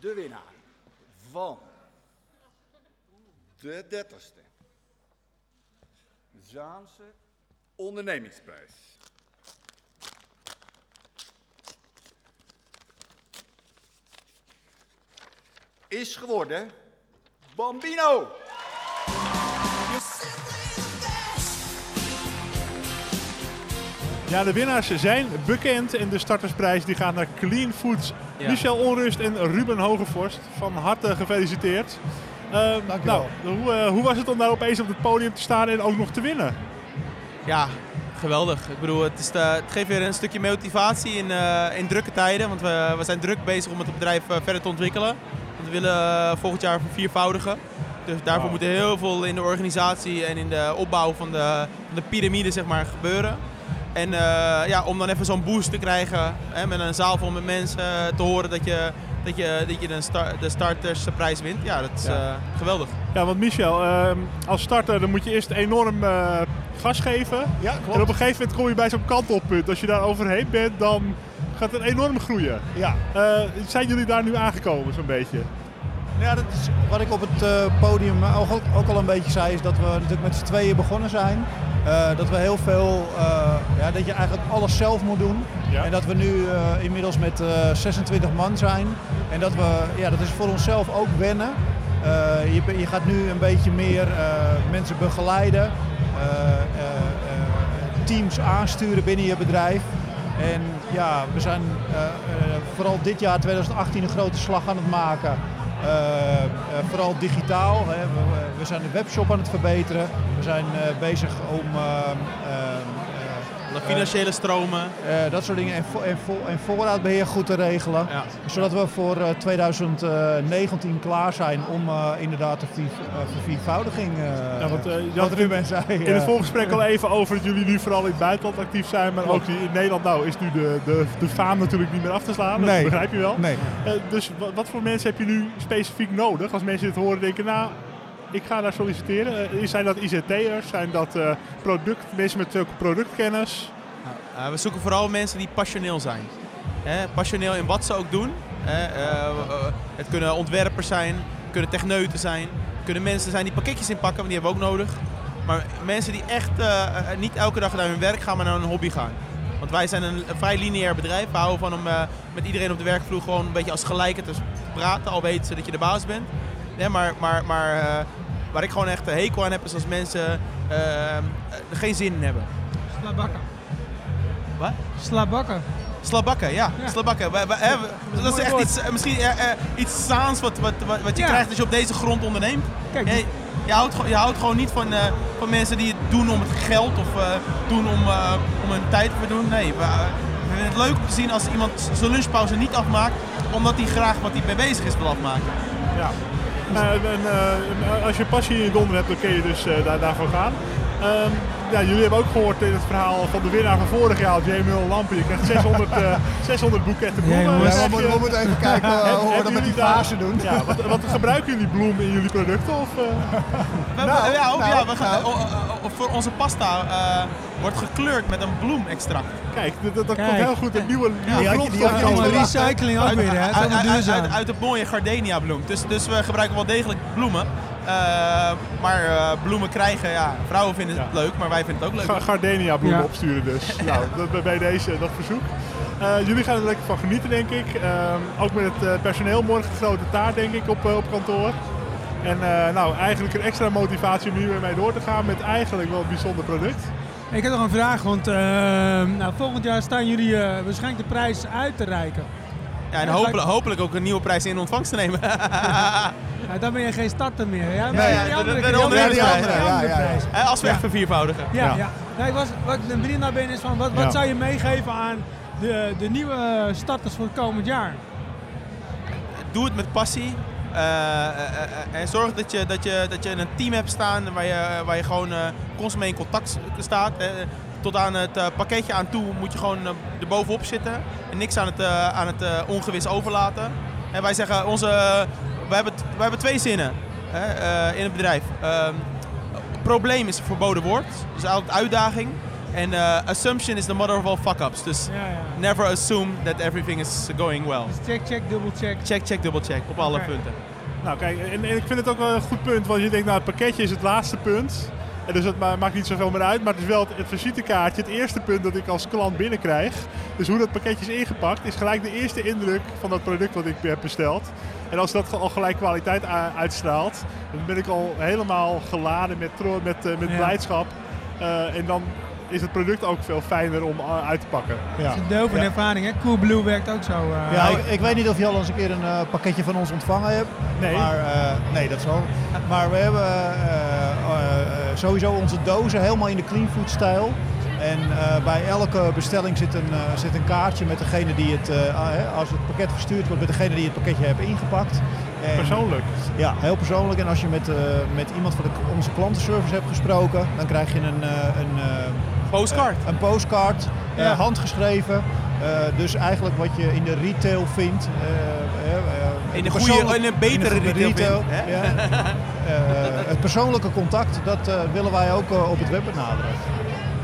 De winnaar van de 30ste Zaanse Ondernemingsprijs. Is geworden Bambino. Ja, de winnaars zijn bekend en de startersprijs die gaat naar Clean Foods. Ja. Michel Onrust en Ruben Hogevorst. Van harte gefeliciteerd. Eh, nou, hoe, eh, hoe was het om daar opeens op het podium te staan en ook nog te winnen? Ja, geweldig. Ik bedoel, het, is de- het geeft weer een stukje motivatie in, eh, in drukke tijden. Want we, we zijn druk bezig om het bedrijf eh, verder te ontwikkelen. Want we willen eh, volgend jaar verviervoudigen. Dus daarvoor Wauw. moet er heel veel in de organisatie en in de opbouw van de, van de piramide zeg maar, gebeuren. En eh, ja, om dan even zo'n boost te krijgen hè, met een zaal vol met mensen eh, te horen dat je, dat je, dat je de, star, de startersprijs wint. Ja, dat is Ja. eh, geweldig. Ja, want Michel, ehm, als starter dan moet je eerst enorm eh, gas geven. Ja, klopt. En op een gegeven moment kom je bij zo'n kantelpunt. Als je daar overheen bent, dan gaat het enorm groeien. Ja. Eh, zijn jullie daar nu aangekomen, zo'n beetje? Ja, dat is wat ik op het eh, podium ook, ook al een beetje zei, is dat we natuurlijk met z'n tweeën begonnen zijn. Eh, dat we heel veel, eh, ja, dat je eigenlijk alles zelf moet doen. En dat we nu eh, inmiddels met eh, 26 man zijn. En dat we, ja, dat is voor onszelf ook wennen. Je, je gaat nu een beetje meer mensen begeleiden, teams aansturen binnen je bedrijf. En ja, we zijn vooral dit jaar 2018 een grote slag aan het maken. Eh, eh, vooral digitaal. Hè. We, we zijn de webshop aan het verbeteren. We zijn eh, bezig om eh, eh, eh, De financiële stromen. Eh, dat soort dingen. En, vo- en, vo- en voorraadbeheer goed te regelen. Zodat we voor eh, 2019 klaar zijn om eh, inderdaad de vier- eh, verviervoudiging, eh Ja, want, eh, je wat had Ruben zei. In eh, het voorgesprek al even over dat jullie nu vooral in het buitenland actief zijn. Maar ook in Nederland nou is nu de, de, de faam natuurlijk niet meer af te slaan. Nee. Dat begrijp je wel. Nee. Eh, dus wat, wat voor mensen heb je nu specifiek nodig? Als mensen dit horen denken, nou, ik ga daar solliciteren. Eh, zijn dat ICT'ers? Zijn dat eh, product, mensen met productkennis? Uh, we zoeken vooral mensen die passioneel zijn. Passioneel in wat ze ook doen. Eh, eh, het kunnen ontwerpers zijn, kunnen techneuten zijn, kunnen mensen zijn die pakketjes inpakken, want die hebben we ook nodig. Maar mensen die echt eh, eh, niet elke dag naar hun werk gaan, maar naar hun hobby gaan. Want wij zijn een, vrij lineair bedrijf. We houden van om eh, met iedereen op de werkvloer gewoon een beetje als gelijke te praten. Al weten ze dat je de baas bent. Ja, maar maar, maar eh, waar ik gewoon echt een hekel aan heb, is als mensen er geen zin in hebben. Slabakken. Wat? Slabakken. Slabakken, ja. Slabakken. Wij- wij- hè, we- dat is echt iets, eh, misschien eh, eh, iets Saans wat, wat, wat, wat je Ja. krijgt als je op deze grond onderneemt. Kijk, je, je, houdt, gewoon- je houdt gewoon niet van, van mensen die het doen om het geld of doen om, om hun tijd te verdoen. Nee, we, we vinden het leuk om te zien als iemand zijn lunchpauze niet afmaakt, omdat hij graag wat hij mee bezig is wil afmaken. Ja. Nou, en, eh, als je passie in je donder hebt, dan kun je dus eh, daar, daarvoor gaan. Ehm, ja, jullie hebben ook gehoord in het verhaal van de winnaar van vorig jaar, J-Mul Lampen. Je krijgt 600, eh 600 boeketten bloemen. Ja, we moeten- we moeten even kijken, eh, hoe we dat met die vazen doen. Ja, wat, wat gebruiken jullie bloemen in jullie producten? Of, eh? Nou, ja, ook- nou, ja, we gaan, o- o- o- voor onze pasta eh, wordt gekleurd met een bloemextract. Kijk, dat, dat Kijk. komt heel goed. Een nieuwe, nieuwe grondstof. verwacht. recycling ook Uit- weer, hè? Uit- uit-. Uit, uit de mooie gardenia bloem. Dus, dus we gebruiken wel degelijk bloemen. Eh, maar eh, bloemen krijgen, ja, vrouwen vinden het leuk, maar wij vinden het ook leuk. Ga- Gardenia bloemen Ja. opsturen dus. nou, dat, bij deze dat verzoek. Eh, jullie gaan er lekker van genieten, denk ik. Ehm, ook met het eh, personeel morgen grote taart, denk ik, op, op kantoor. En eh, nou, eigenlijk een extra motivatie om hier weer mee door te gaan met eigenlijk wel een bijzonder product. Ik heb nog een vraag, want eh, nou, volgend jaar staan jullie eh, waarschijnlijk de prijs uit te reiken. Ja, en hopelijk, hopelijk ook een nieuwe prijs in ontvangst te nemen. Ja, dan ben je geen starter meer. Ja, Nee, ja, die de- andere- de- andere- prijs. Als we echt verviervoudigen. Ja, Ja. ja. Nee, ik was, wat ik benieuwd naar ben is van, wat, wat Ja. zou je meegeven aan de, de nieuwe starters voor het komend jaar? Doe het met passie. Eh, eh, eh, en zorg dat je, dat, je, dat je een team hebt staan waar je, waar je gewoon eh, constant mee in contact staat. Eh, tot aan het eh, pakketje aan toe moet je gewoon eh, er bovenop zitten. En niks aan het, eh, aan het eh, ongewis overlaten. En wij zeggen, onze, we, hebben, we hebben twee zinnen eh, in het bedrijf. Ehm, probleem is een verboden woord. Dus altijd uitdaging. En eh, assumption is the mother of all fuck-ups. Dus never assume that everything is going well. Check, check, double check. Check, check, double check. Op alle punten. Nou kijk, en, en ik vind het ook wel een goed punt, want je denkt nou het pakketje is het laatste punt. En dus het ma- maakt niet zoveel meer uit, maar het is wel het, het visitekaartje, het eerste punt dat ik als klant binnenkrijg. Dus hoe dat pakketje is ingepakt, is gelijk de eerste indruk van dat product wat ik heb besteld. En als dat al gelijk kwaliteit uitstraalt, dan ben ik al helemaal geladen met, met, eh, met Ja. blijdschap. Eh, en dan is het product ook veel fijner om uh, uit te pakken. Dat is een deel van Ja. ervaring, hè? Coolblue werkt ook zo. eh. Ja, ik, ik weet niet of je al eens een keer een eh, pakketje van ons ontvangen hebt. Nee. Maar, eh, nee, dat zal. Maar we hebben eh, eh, sowieso onze dozen helemaal in de clean food stijl. En eh, bij elke bestelling zit een, eh, zit een kaartje met degene die het, eh, ah, als het pakket verstuurd wordt, met degene die het pakketje heeft ingepakt. En- Persoonlijk? Ja, heel persoonlijk. En als je met, eh, met iemand van de, onze klantenservice hebt gesproken, dan krijg je een, eh, een eh, postcard. een postcard, eh, Ja. handgeschreven. Eh, dus eigenlijk wat je in de retail vindt. eh, In de persoonlijk- goede- in een betere in retail vindt, hè? ja. Het persoonlijke contact, dat willen wij ook op het web benaderen.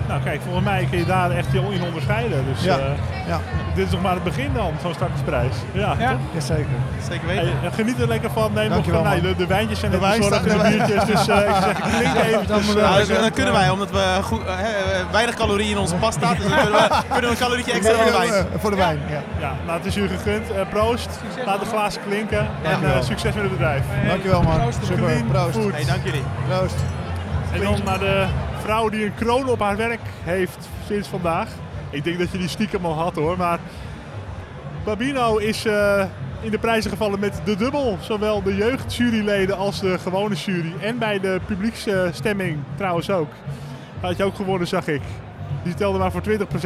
Nou kijk, volgens mij kun je daar echt je in onderscheiden. Dus Ja. eh, Ja. dit is nog maar het begin dan, zo'n startersprijs. Ja, Ja. toch? Jazeker. Zeker Hey, eh, geniet er lekker van. Neem nog Dankjewel, van, nee, de, de wijntjes zijn De wijn en de biertjes. Dus eh, ik zeggen, klink even. Nou, dat, dat kunnen wij, omdat we goed, hè, weinig calorieën in onze pasta Dus dan kunnen we, kunnen we een calorietje extra van de wijn. Voor de wijn, ja. Ja, nou, het is u gegund. Eh, proost. Laat de glazen klinken. En succes met het bedrijf. Dankjewel man. Proost. Super, proost. Hey, dank jullie. Proost. En dan naar de vrouw die een kroon op haar werk heeft sinds vandaag. Ik denk dat je die stiekem al had hoor, maar Babino is eh, in de prijzen gevallen met de dubbel. Zowel de jeugdjuryleden als de gewone jury. En bij de publieksstemming trouwens ook. Had je ook gewonnen, zag ik. Die telde maar voor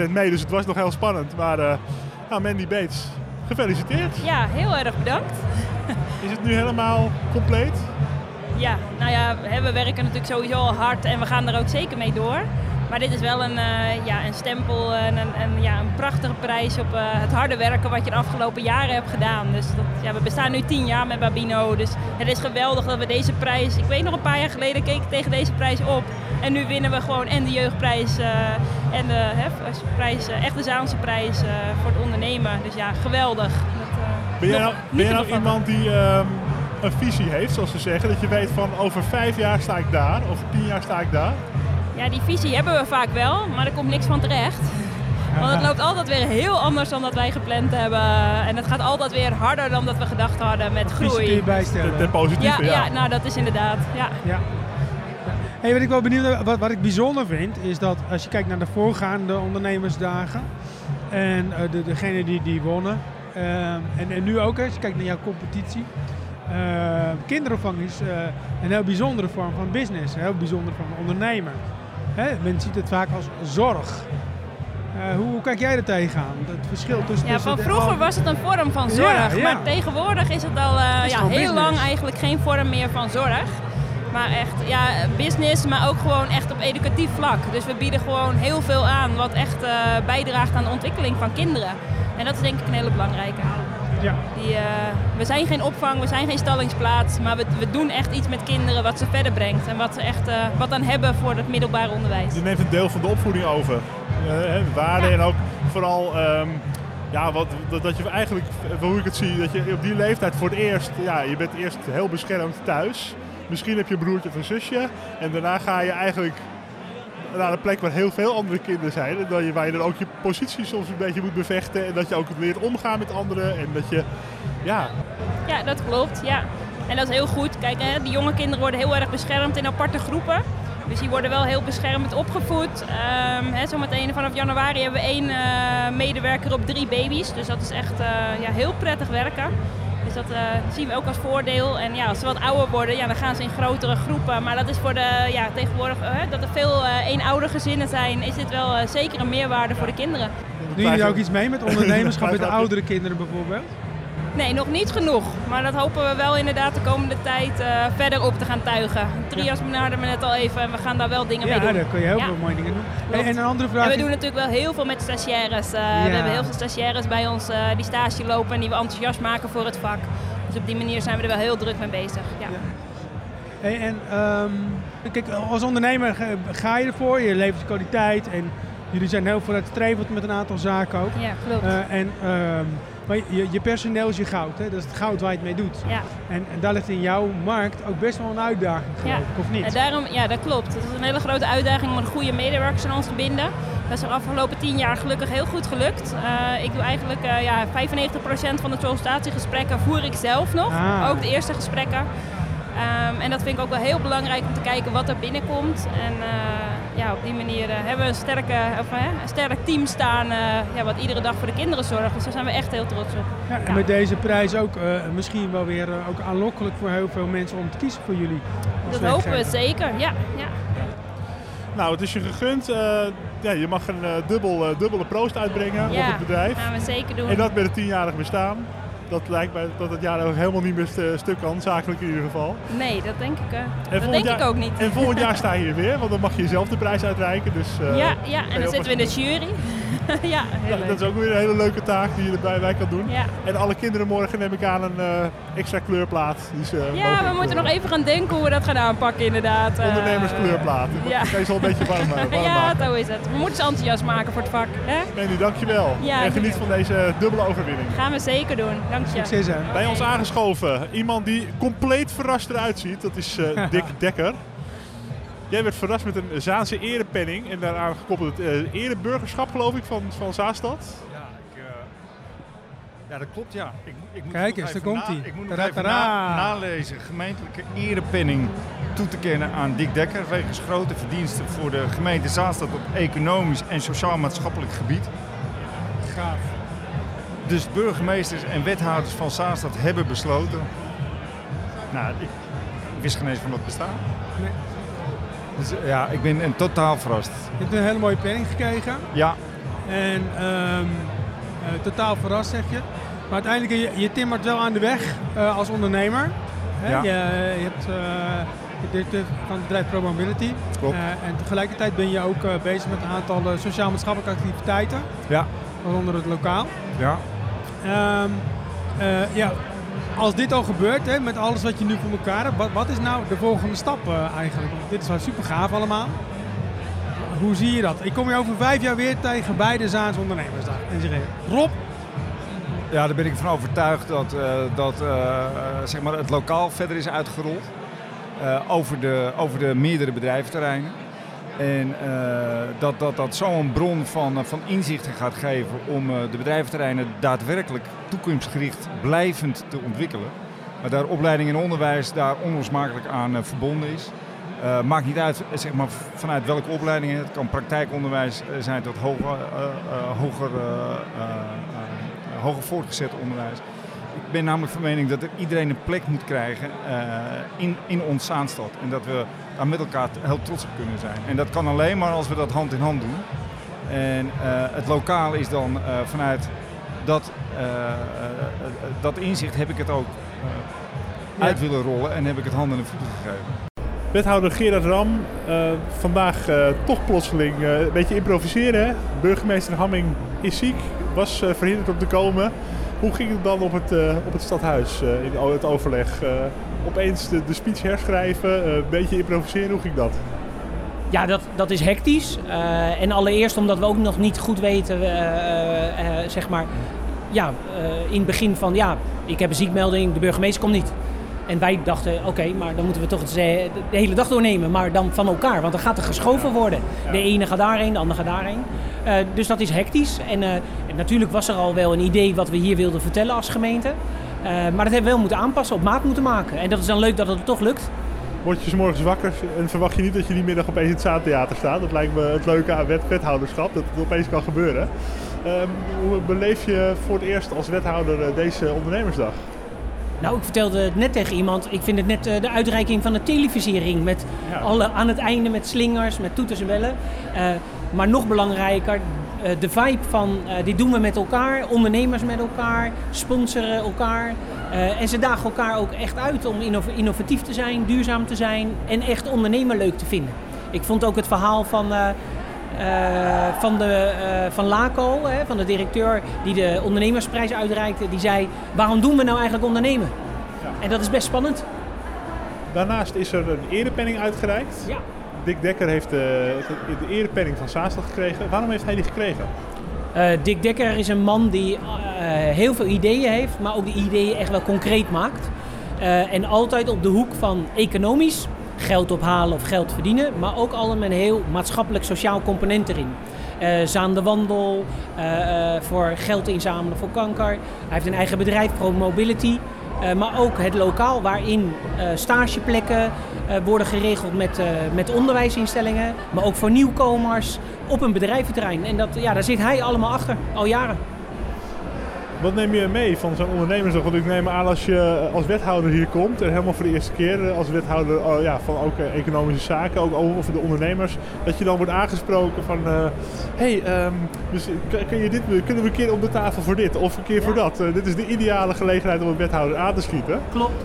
20% mee, dus het was nog heel spannend. Maar nou, Mandy Bates, gefeliciteerd. Ja, heel erg bedankt. Is het nu helemaal compleet? Ja, nou ja, we werken natuurlijk sowieso al hard en we gaan er ook zeker mee door. Maar dit is wel een, eh, ja, een stempel en een, een, ja, een prachtige prijs op eh, het harde werken wat je de afgelopen jaren hebt gedaan. Dus dat, ja, we bestaan nu tien jaar met Babino. Dus het is geweldig dat we deze prijs... Ik weet nog een paar jaar geleden keek ik tegen deze prijs op. En nu winnen we gewoon en de jeugdprijs eh, en de hè, prijs, eh, echt de Zaanse prijs eh, voor het ondernemen. Dus ja, geweldig. Dat, eh, Ben jij nog nou, ben jij nou iemand die ehm, een visie heeft, zoals ze zeggen? Dat je weet van over vijf jaar sta ik daar, over tien jaar sta ik daar? Ja, die visie hebben we vaak wel, maar er komt niks van terecht. Want het loopt altijd weer heel anders dan dat wij gepland hebben. En het gaat altijd weer harder dan dat we gedacht hadden met groei. kun je bijstellen. Ten positieve, ja, ja. ja, nou dat is inderdaad. Ja. Ja. Hey, wat ik wel benieuwd ben, wat, wat ik bijzonder vind, is dat als je kijkt naar de voorgaande ondernemersdagen en eh, de, degene die, die wonnen, eh, en, en nu ook, hè, als je kijkt naar jouw competitie. Eh, kinderopvang is eh, een heel bijzondere vorm van business, een heel bijzondere vorm van ondernemen. Hè, men ziet het vaak als zorg. Eh, hoe, hoe kijk jij er tegenaan? Het verschil tussen. Ja, van vroeger was het een vorm van zorg, Ja, ja. maar tegenwoordig is het al is ja, heel business. lang eigenlijk geen vorm meer van zorg. Maar echt ja, business, maar ook gewoon echt op educatief vlak. Dus we bieden gewoon heel veel aan wat echt bijdraagt aan de ontwikkeling van kinderen. En dat is denk ik een hele belangrijke. Ja. Die, eh, we zijn geen opvang, we zijn geen stallingsplaats, maar we, we doen echt iets met kinderen wat ze verder brengt. En wat ze echt eh, wat aan hebben voor het middelbaar onderwijs. Je neemt een deel van de opvoeding over. Eh, hè, waarden en ook vooral ehm, ja, wat, dat, dat je eigenlijk, hoe ik het zie, dat je op die leeftijd voor het eerst, ja, je bent eerst heel beschermd thuis. Misschien heb je een broertje of een zusje. En daarna ga je eigenlijk naar een plek waar heel veel andere kinderen zijn. Dat je, waar je dan ook je positie soms een beetje moet bevechten. En dat je ook leert omgaan met anderen. En dat je, ja, Ja, dat klopt. Ja. En dat is heel goed. Kijk, hè, die jonge kinderen worden heel erg beschermd in aparte groepen. Dus die worden wel heel beschermd opgevoed. Ehm hè, zometeen vanaf januari hebben we één eh, medewerker op drie baby's. Dus dat is echt eh, ja, heel prettig werken. Dus dat eh, zien we ook als voordeel. En ja, als ze wat ouder worden, ja, dan gaan ze in grotere groepen. Maar dat is voor de, ja, tegenwoordig, eh, dat er veel eh eenoudergezinnen zijn, is dit wel eh, zeker een meerwaarde voor de kinderen. Doen jullie ook iets mee met ondernemerschap met de oudere kinderen bijvoorbeeld? Nee, nog niet genoeg. Maar dat hopen we wel inderdaad de komende tijd eh, verder op te gaan tuigen. Trias benaderde me net al even en we gaan daar wel dingen Ja, mee doen. daar kun je heel Ja. veel mooie dingen doen. En, en een andere vraag. En we doen natuurlijk wel heel veel met stagiaires. Eh, We hebben heel veel stagiaires bij ons eh, die stage lopen en die we enthousiast maken voor het vak. Dus op die manier zijn we er wel heel druk mee bezig. Ja. Hey, en ehm, kijk, als ondernemer ga- je ervoor, je levert kwaliteit en jullie zijn heel vooruitstrevend met een aantal zaken ook. Ja, klopt. En, ehm, maar je, je personeel is je goud, hè? dat is het goud waar je het mee doet. Ja. En, en daar ligt in jouw markt ook best wel een uitdaging, geloof Ja. ik, of niet? En daarom, ja, dat klopt. Het is een hele grote uitdaging om een goede medewerkers aan ons te binden. Dat is de afgelopen tien jaar gelukkig heel goed gelukt. Eh, ik doe eigenlijk eh, ja, 95% van de sollicitatiegesprekken voer ik zelf nog. Ah. Ook de eerste gesprekken. Ehm, en dat vind ik ook wel heel belangrijk om te kijken wat er binnenkomt. En eh, ja, op die manier eh, hebben we een, sterke, of, hè, een sterk team staan eh, ja, wat iedere dag voor de kinderen zorgt. Dus daar zijn we echt heel trots op. Ja, en met deze prijs ook eh, misschien wel weer ook aanlokkelijk voor heel veel mensen om te kiezen voor jullie. Dat hopen we zeker, ja. ja. nou het is je gegund. Eh, ja, je mag een eh, dubbel, eh, dubbele proost uitbrengen op Ja, het bedrijf. gaan we zeker doen. En dat met het tienjarig bestaan. Dat lijkt mij dat het jaar ook helemaal niet meer st- stuk kan, zakelijk in ieder geval. Nee, dat denk ik, En dat denk ik ook niet. En volgend jaar sta je hier weer, want dan mag je jezelf de prijs uitreiken. Dus, eh, ja, ja, en dan zitten we in de jury. ja, heel leuk. dat is ook weer een hele leuke taak die je erbij bij kan doen. Ja. En alle kinderen morgen neem ik aan een eh, extra kleurplaat. Die ze Ja, we moeten nog even gaan denken hoe we dat gaan aanpakken inderdaad. eh. Ondernemerskleurplaat. Ja. Dat kan je zo een beetje warm, eh, warm ja, maken. zo is het. We moeten ze enthousiast maken voor het vak. Hè? Mandy, dankjewel. Ja, en geniet van deze dubbele overwinning. Gaan we zeker doen. Dank je. Bij ons aangeschoven iemand die compleet verrast eruit ziet. Dat is eh, Dick Dekker. Jij werd verrast met een Zaanse erepenning en daaraan gekoppeld het eh, ereburgerschap, geloof ik, van, van Zaanstad. Ja, ik, eh, ja, dat klopt, ja. Ik, ik moet Kijk eens, daar komt hij. Ik moet nog even na- nalezen. Gemeentelijke erepenning toe te kennen aan Dick Dekker... wegens grote verdiensten voor de gemeente Zaanstad op economisch en sociaal-maatschappelijk gebied. Gaaf. Dus burgemeesters en wethouders van Zaanstad hebben besloten... Nou, ik, ik wist geen eens van dat bestaan. Dus ja, ik ben een totaal verrast. Je hebt een hele mooie penning gekregen. Ja. En ehm, eh, totaal verrast zeg je. Maar uiteindelijk, je, je timmert wel aan de weg eh, als ondernemer. Hè? Ja. Je, je hebt eh, directeur van het bedrijf Pro Mobility. Klopt. Eh, en tegelijkertijd ben je ook eh, bezig met een aantal eh, sociaal-maatschappelijke activiteiten. Ja. Waaronder het lokaal. Ja. Ehm, eh, ja, als dit al gebeurt, hè, met alles wat je nu voor elkaar hebt, wat, wat is nou de volgende stap eh, eigenlijk? Dit is wel super gaaf allemaal. Hoe zie je dat? Ik kom je over vijf jaar weer tegen bij de Zaans ondernemers daar. En zeg Rob, Ja, daar ben ik van overtuigd dat, eh, dat eh, zeg maar het lokaal verder is uitgerold. over, de, over de meerdere bedrijventerreinen. En eh, dat dat, dat zo'n bron van, eh, van inzichten gaat geven om eh, de bedrijventerreinen daadwerkelijk toekomstgericht blijvend te ontwikkelen. Maar daar opleiding en onderwijs daar onlosmakelijk aan verbonden is. Maakt niet uit zeg maar, vanuit welke opleidingen. Het kan praktijkonderwijs zijn tot hoger, hoger, hoger voortgezet onderwijs. Ik ben namelijk van mening dat er iedereen een plek moet krijgen eh, in, in ons Zaanstad. En dat we daar met elkaar heel trots op kunnen zijn. En dat kan alleen maar als we dat hand in hand doen. En eh, het lokaal is dan eh, vanuit dat, dat inzicht heb ik het ook uit willen rollen en heb ik het handen en voeten gegeven. Wethouder Gerard Ram, vandaag toch plotseling een beetje improviseren. Hè? Burgemeester Hamming is ziek, was verhinderd om te komen. Hoe ging het dan op het, eh, op het stadhuis eh, in het overleg? Eh, opeens de, de speech herschrijven, een beetje improviseren, hoe ging dat? Ja, dat, dat is hectisch. En allereerst omdat we ook nog niet goed weten, zeg maar, ja, in het begin van, ja, ik heb een ziekmelding, de burgemeester komt niet. En wij dachten, oké, maar dan moeten we toch de hele dag doornemen, maar dan van elkaar, want dan gaat er geschoven worden. De ene gaat daarheen, de ander gaat daarheen. Eh, dus dat is hectisch. En, eh, en natuurlijk was er al wel een idee wat we hier wilden vertellen als gemeente. Eh, maar dat hebben we wel moeten aanpassen, op maat moeten maken. En dat is dan leuk dat het toch lukt. Word je 's morgens wakker en verwacht je niet dat je die middag opeens in het Zaantheater staat? Dat lijkt me het leuke aan wet, wethouderschap, dat het opeens kan gebeuren. Ehm, hoe beleef je voor het eerst als wethouder deze ondernemersdag? Nou, ik vertelde het net tegen iemand. Ik vind het net eh, de uitreiking van de televisiering. Met alle, aan het einde met slingers, met toeters en bellen. Eh, maar nog belangrijker, eh, de vibe van dit doen we met elkaar. Ondernemers met elkaar, sponsoren elkaar. En ze dagen elkaar ook echt uit om innov- innovatief te zijn, duurzaam te zijn. En echt ondernemer leuk te vinden. Ik vond ook het verhaal van... eh, van, de, eh, van LACO, hè, van de directeur die de ondernemersprijs uitreikte, die zei: waarom doen we nou eigenlijk ondernemen? En dat is best spannend. Daarnaast is er een erepenning uitgereikt. Ja. Dick Dekker heeft eh, de, de erepenning van Zaanstad gekregen. Waarom heeft hij die gekregen? Dick Dekker is een man die heel veel ideeën heeft, maar ook die ideeën echt wel concreet maakt. En altijd op de hoek van economisch, geld ophalen of geld verdienen, maar ook met een heel maatschappelijk sociaal component erin. Eh Zaan de Wandel, eh, eh, voor geld inzamelen voor kanker. Hij heeft een eigen bedrijf, Pro Mobility. Maar ook het lokaal waarin stageplekken worden geregeld met, met onderwijsinstellingen. Maar ook voor nieuwkomers op een bedrijventerrein. En dat, ja, daar zit hij allemaal achter, al jaren. Wat neem je mee van zo'n ondernemersdag? Want ik neem aan als je als wethouder hier komt en helemaal voor de eerste keer eh, als wethouder oh ja, van ook eh, economische zaken, ook over de ondernemers, dat je dan wordt aangesproken van hé, hey, ehm, dus kun- je dit, kunnen we een keer op de tafel voor dit of een keer voor dat? Eh, dit is de ideale gelegenheid om een wethouder aan te schieten. Klopt.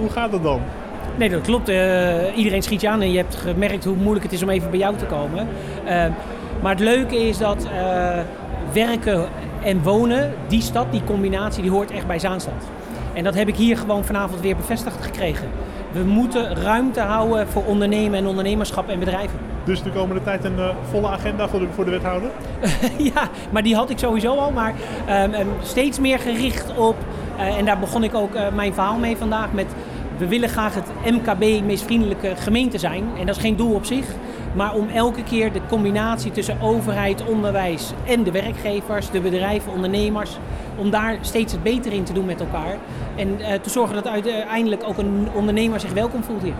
hoe gaat dat dan? Nee, dat klopt. Eh, iedereen schiet je aan en je hebt gemerkt hoe moeilijk het is om even bij jou te komen. Eh, maar het leuke is dat eh, werken en wonen, die stad, die combinatie, die hoort echt bij Zaanstad. En dat heb ik hier gewoon vanavond weer bevestigd gekregen. We moeten ruimte houden voor ondernemen en ondernemerschap en bedrijven. Dus de komende tijd een eh, volle agenda voor de, voor de wethouder? ja, maar die had ik sowieso al. Maar ehm, ehm, steeds meer gericht op, eh, en daar begon ik ook eh, mijn verhaal mee vandaag met... We willen graag het MKB meest vriendelijke gemeente zijn. En dat is geen doel op zich. Maar om elke keer de combinatie tussen overheid, onderwijs en de werkgevers, de bedrijven, ondernemers... om daar steeds het beter in te doen met elkaar. En eh, te zorgen dat uiteindelijk ook een ondernemer zich welkom voelt hier.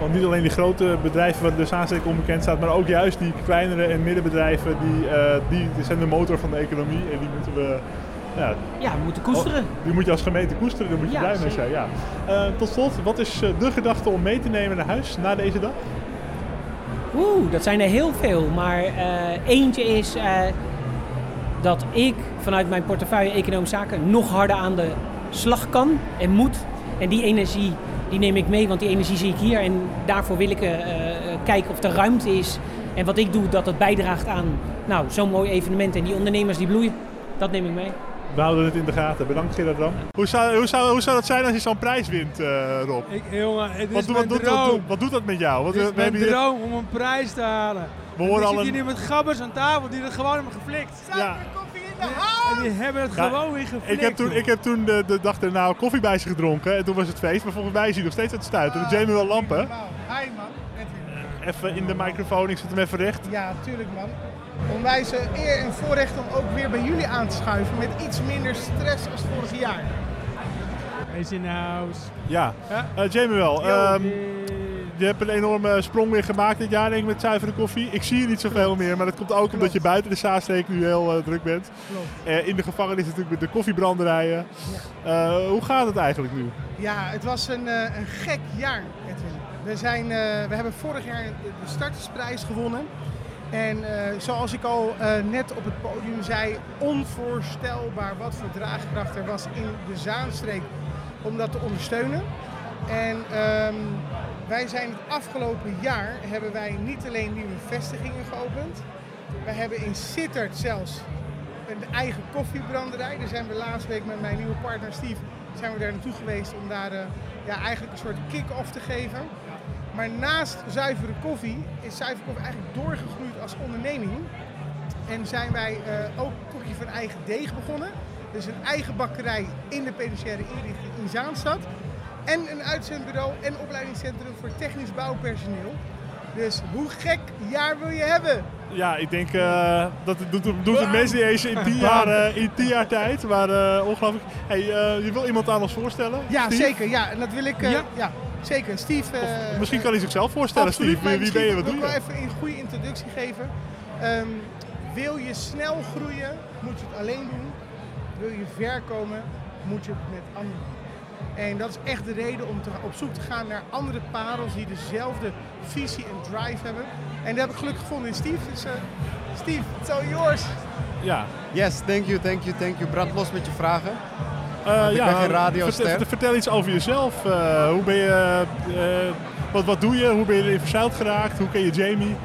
Want niet alleen die grote bedrijven waar de Zaanstreek onbekend staat, maar ook juist die kleinere en middenbedrijven, die, eh, die, zijn de motor van de economie en die moeten we... Ja, Ja, we moeten koesteren. Oh, die moet je als gemeente koesteren, daar moet je Ja, blij mee zijn. Ja. Eh, tot slot, wat is de gedachte om mee te nemen naar huis na deze dag? Oeh, dat zijn er heel veel. Maar eh, eentje is eh, dat ik vanuit mijn portefeuille Economische Zaken nog harder aan de slag kan en moet. En die energie die neem ik mee, want die energie zie ik hier. En daarvoor wil ik eh, kijken of er ruimte is. En wat ik doe, dat het bijdraagt aan nou, zo'n mooi evenement. En die ondernemers die bloeien, dat neem ik mee. We houden het in de gaten. Bedankt Gerard Ram. Hoe zou, hoe, zou, hoe zou dat zijn als je zo'n prijs wint, eh, Rob? Ik, jongen, het Wat, is mijn wat, doet, droom. wat, wat doet dat met jou? Want Het we, is mijn droom om een prijs te halen. We En horen ik al zit een- hier nu met gabbers aan tafel die het gewoon hebben geflikt. Ja. En die hebben het Ja, gewoon weer geflikt. ik heb toen, ik heb toen de, de dag erna koffie bij ze gedronken en toen was het feest. Maar volgens mij is hij nog steeds aan het stuiten. Ah. Jamie wel lampen. Hi man. Even in de microfoon, ik zet hem even recht. Ja, tuurlijk man. Onwijs eh, eer en voorrecht om ook weer bij jullie aan te schuiven met iets minder stress als vorig jaar. Is in house. Ja, Ja. Eh, Jamie wel. Yo, ehm, je hebt een enorme sprong weer gemaakt dit jaar denk ik met zuivere koffie. Ik zie je niet zoveel meer, maar dat komt ook omdat je buiten de Zaanstreek nu heel eh, druk bent. Klopt. Eh, in de gevangenis natuurlijk met de koffiebranderijen. Eh, hoe gaat het eigenlijk nu? Ja, het was een, eh, een gek jaar, Edwin. We, zijn, eh, we hebben vorig jaar de startersprijs gewonnen. En eh, zoals ik al eh, net op het podium zei, onvoorstelbaar wat voor draagkracht er was in de Zaanstreek om dat te ondersteunen. En ehm, wij zijn het afgelopen jaar hebben wij niet alleen nieuwe vestigingen geopend. We hebben in Sittard zelfs een eigen koffiebranderij. Daar zijn we laatst week met mijn nieuwe partner Steve zijn we daar naartoe geweest om daar eh, ja, eigenlijk een soort kick-off te geven. Maar naast zuivere koffie is zuivere koffie eigenlijk doorgegroeid als onderneming. En zijn wij eh, ook koekje van eigen deeg begonnen. Dus een eigen bakkerij in de penitentiaire inrichting in Zaanstad. En een uitzendbureau en opleidingscentrum voor technisch bouwpersoneel. Dus hoe gek jaar wil je hebben? Ja, ik denk uh, dat het doet, doet het mensen niet eens in tien jaar, uh, in tien jaar tijd. Maar uh, ongelooflijk. Hey, je wil iemand aan ons voorstellen? Ja, Steve? zeker. Ja, en dat wil ik. Ja. ja. Zeker. Steve. Of misschien kan hij zichzelf voorstellen, absoluut, Steve. Wie, wie ben je? Wat doe je? Ik wil even een goede introductie geven. Um, wil je snel groeien, moet je het alleen doen. Wil je ver komen, moet je het met anderen doen. En dat is echt de reden om te, op zoek te gaan naar andere parels die dezelfde visie en drive hebben. En dat heb ik gelukkig gevonden in Steve. Dus uh, Steve, it's all yours. Ja. Yes, thank you, thank you, thank you. Brand los met je vragen. Uh, ik ja, ben geen radioster. Vertel, vertel iets over jezelf. Uh, hoe ben je, wat, wat doe je? Hoe ben je erin verzeild geraakt? Hoe ken je Jamie?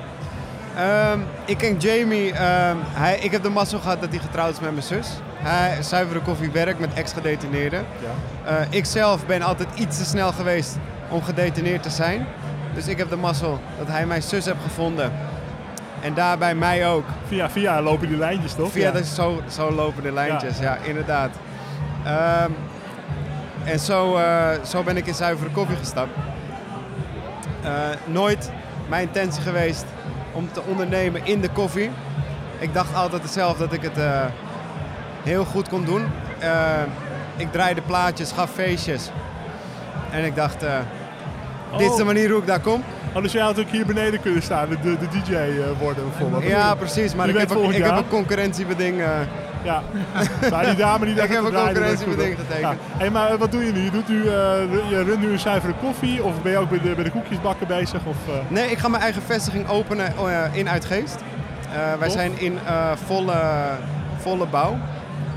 Um, ik ken Jamie. Um, hij, ik heb de mazzel gehad dat hij getrouwd is met mijn zus. Hij zuivere koffie werkt met ex-gedetineerden. Ja. Ik zelf ben altijd iets te snel geweest om gedetineerd te zijn. Dus ik heb de mazzel dat hij mijn zus heeft gevonden. En daarbij mij ook. Via, via lopen die lijntjes toch? Via ja. de, zo, zo lopen de lijntjes, ja, ja inderdaad. Um, en zo, uh, zo ben ik in zuivere koffie gestapt. Uh, nooit mijn intentie geweest om te ondernemen in de koffie. Ik dacht altijd zelf dat ik het uh, heel goed kon doen. Ik draaide plaatjes, gaf feestjes. En ik dacht, oh. dit is de manier hoe ik daar kom. Oh, dus jij had ook hier beneden kunnen staan, de, de, de DJ worden bijvoorbeeld. Ja, precies. Maar ik, heb, ook, ik heb, een concurrentiebeding. Ja, maar die dame die Ik heb een concurrentiebeding getekend. Ja. Hey, maar wat doe je nu? Je, doet nu, je runt nu een zuivere koffie of ben je ook bij de, bij de koekjesbakken bezig? Of, Nee, ik ga mijn eigen vestiging openen in Uitgeest. Wij zijn in volle, volle bouw.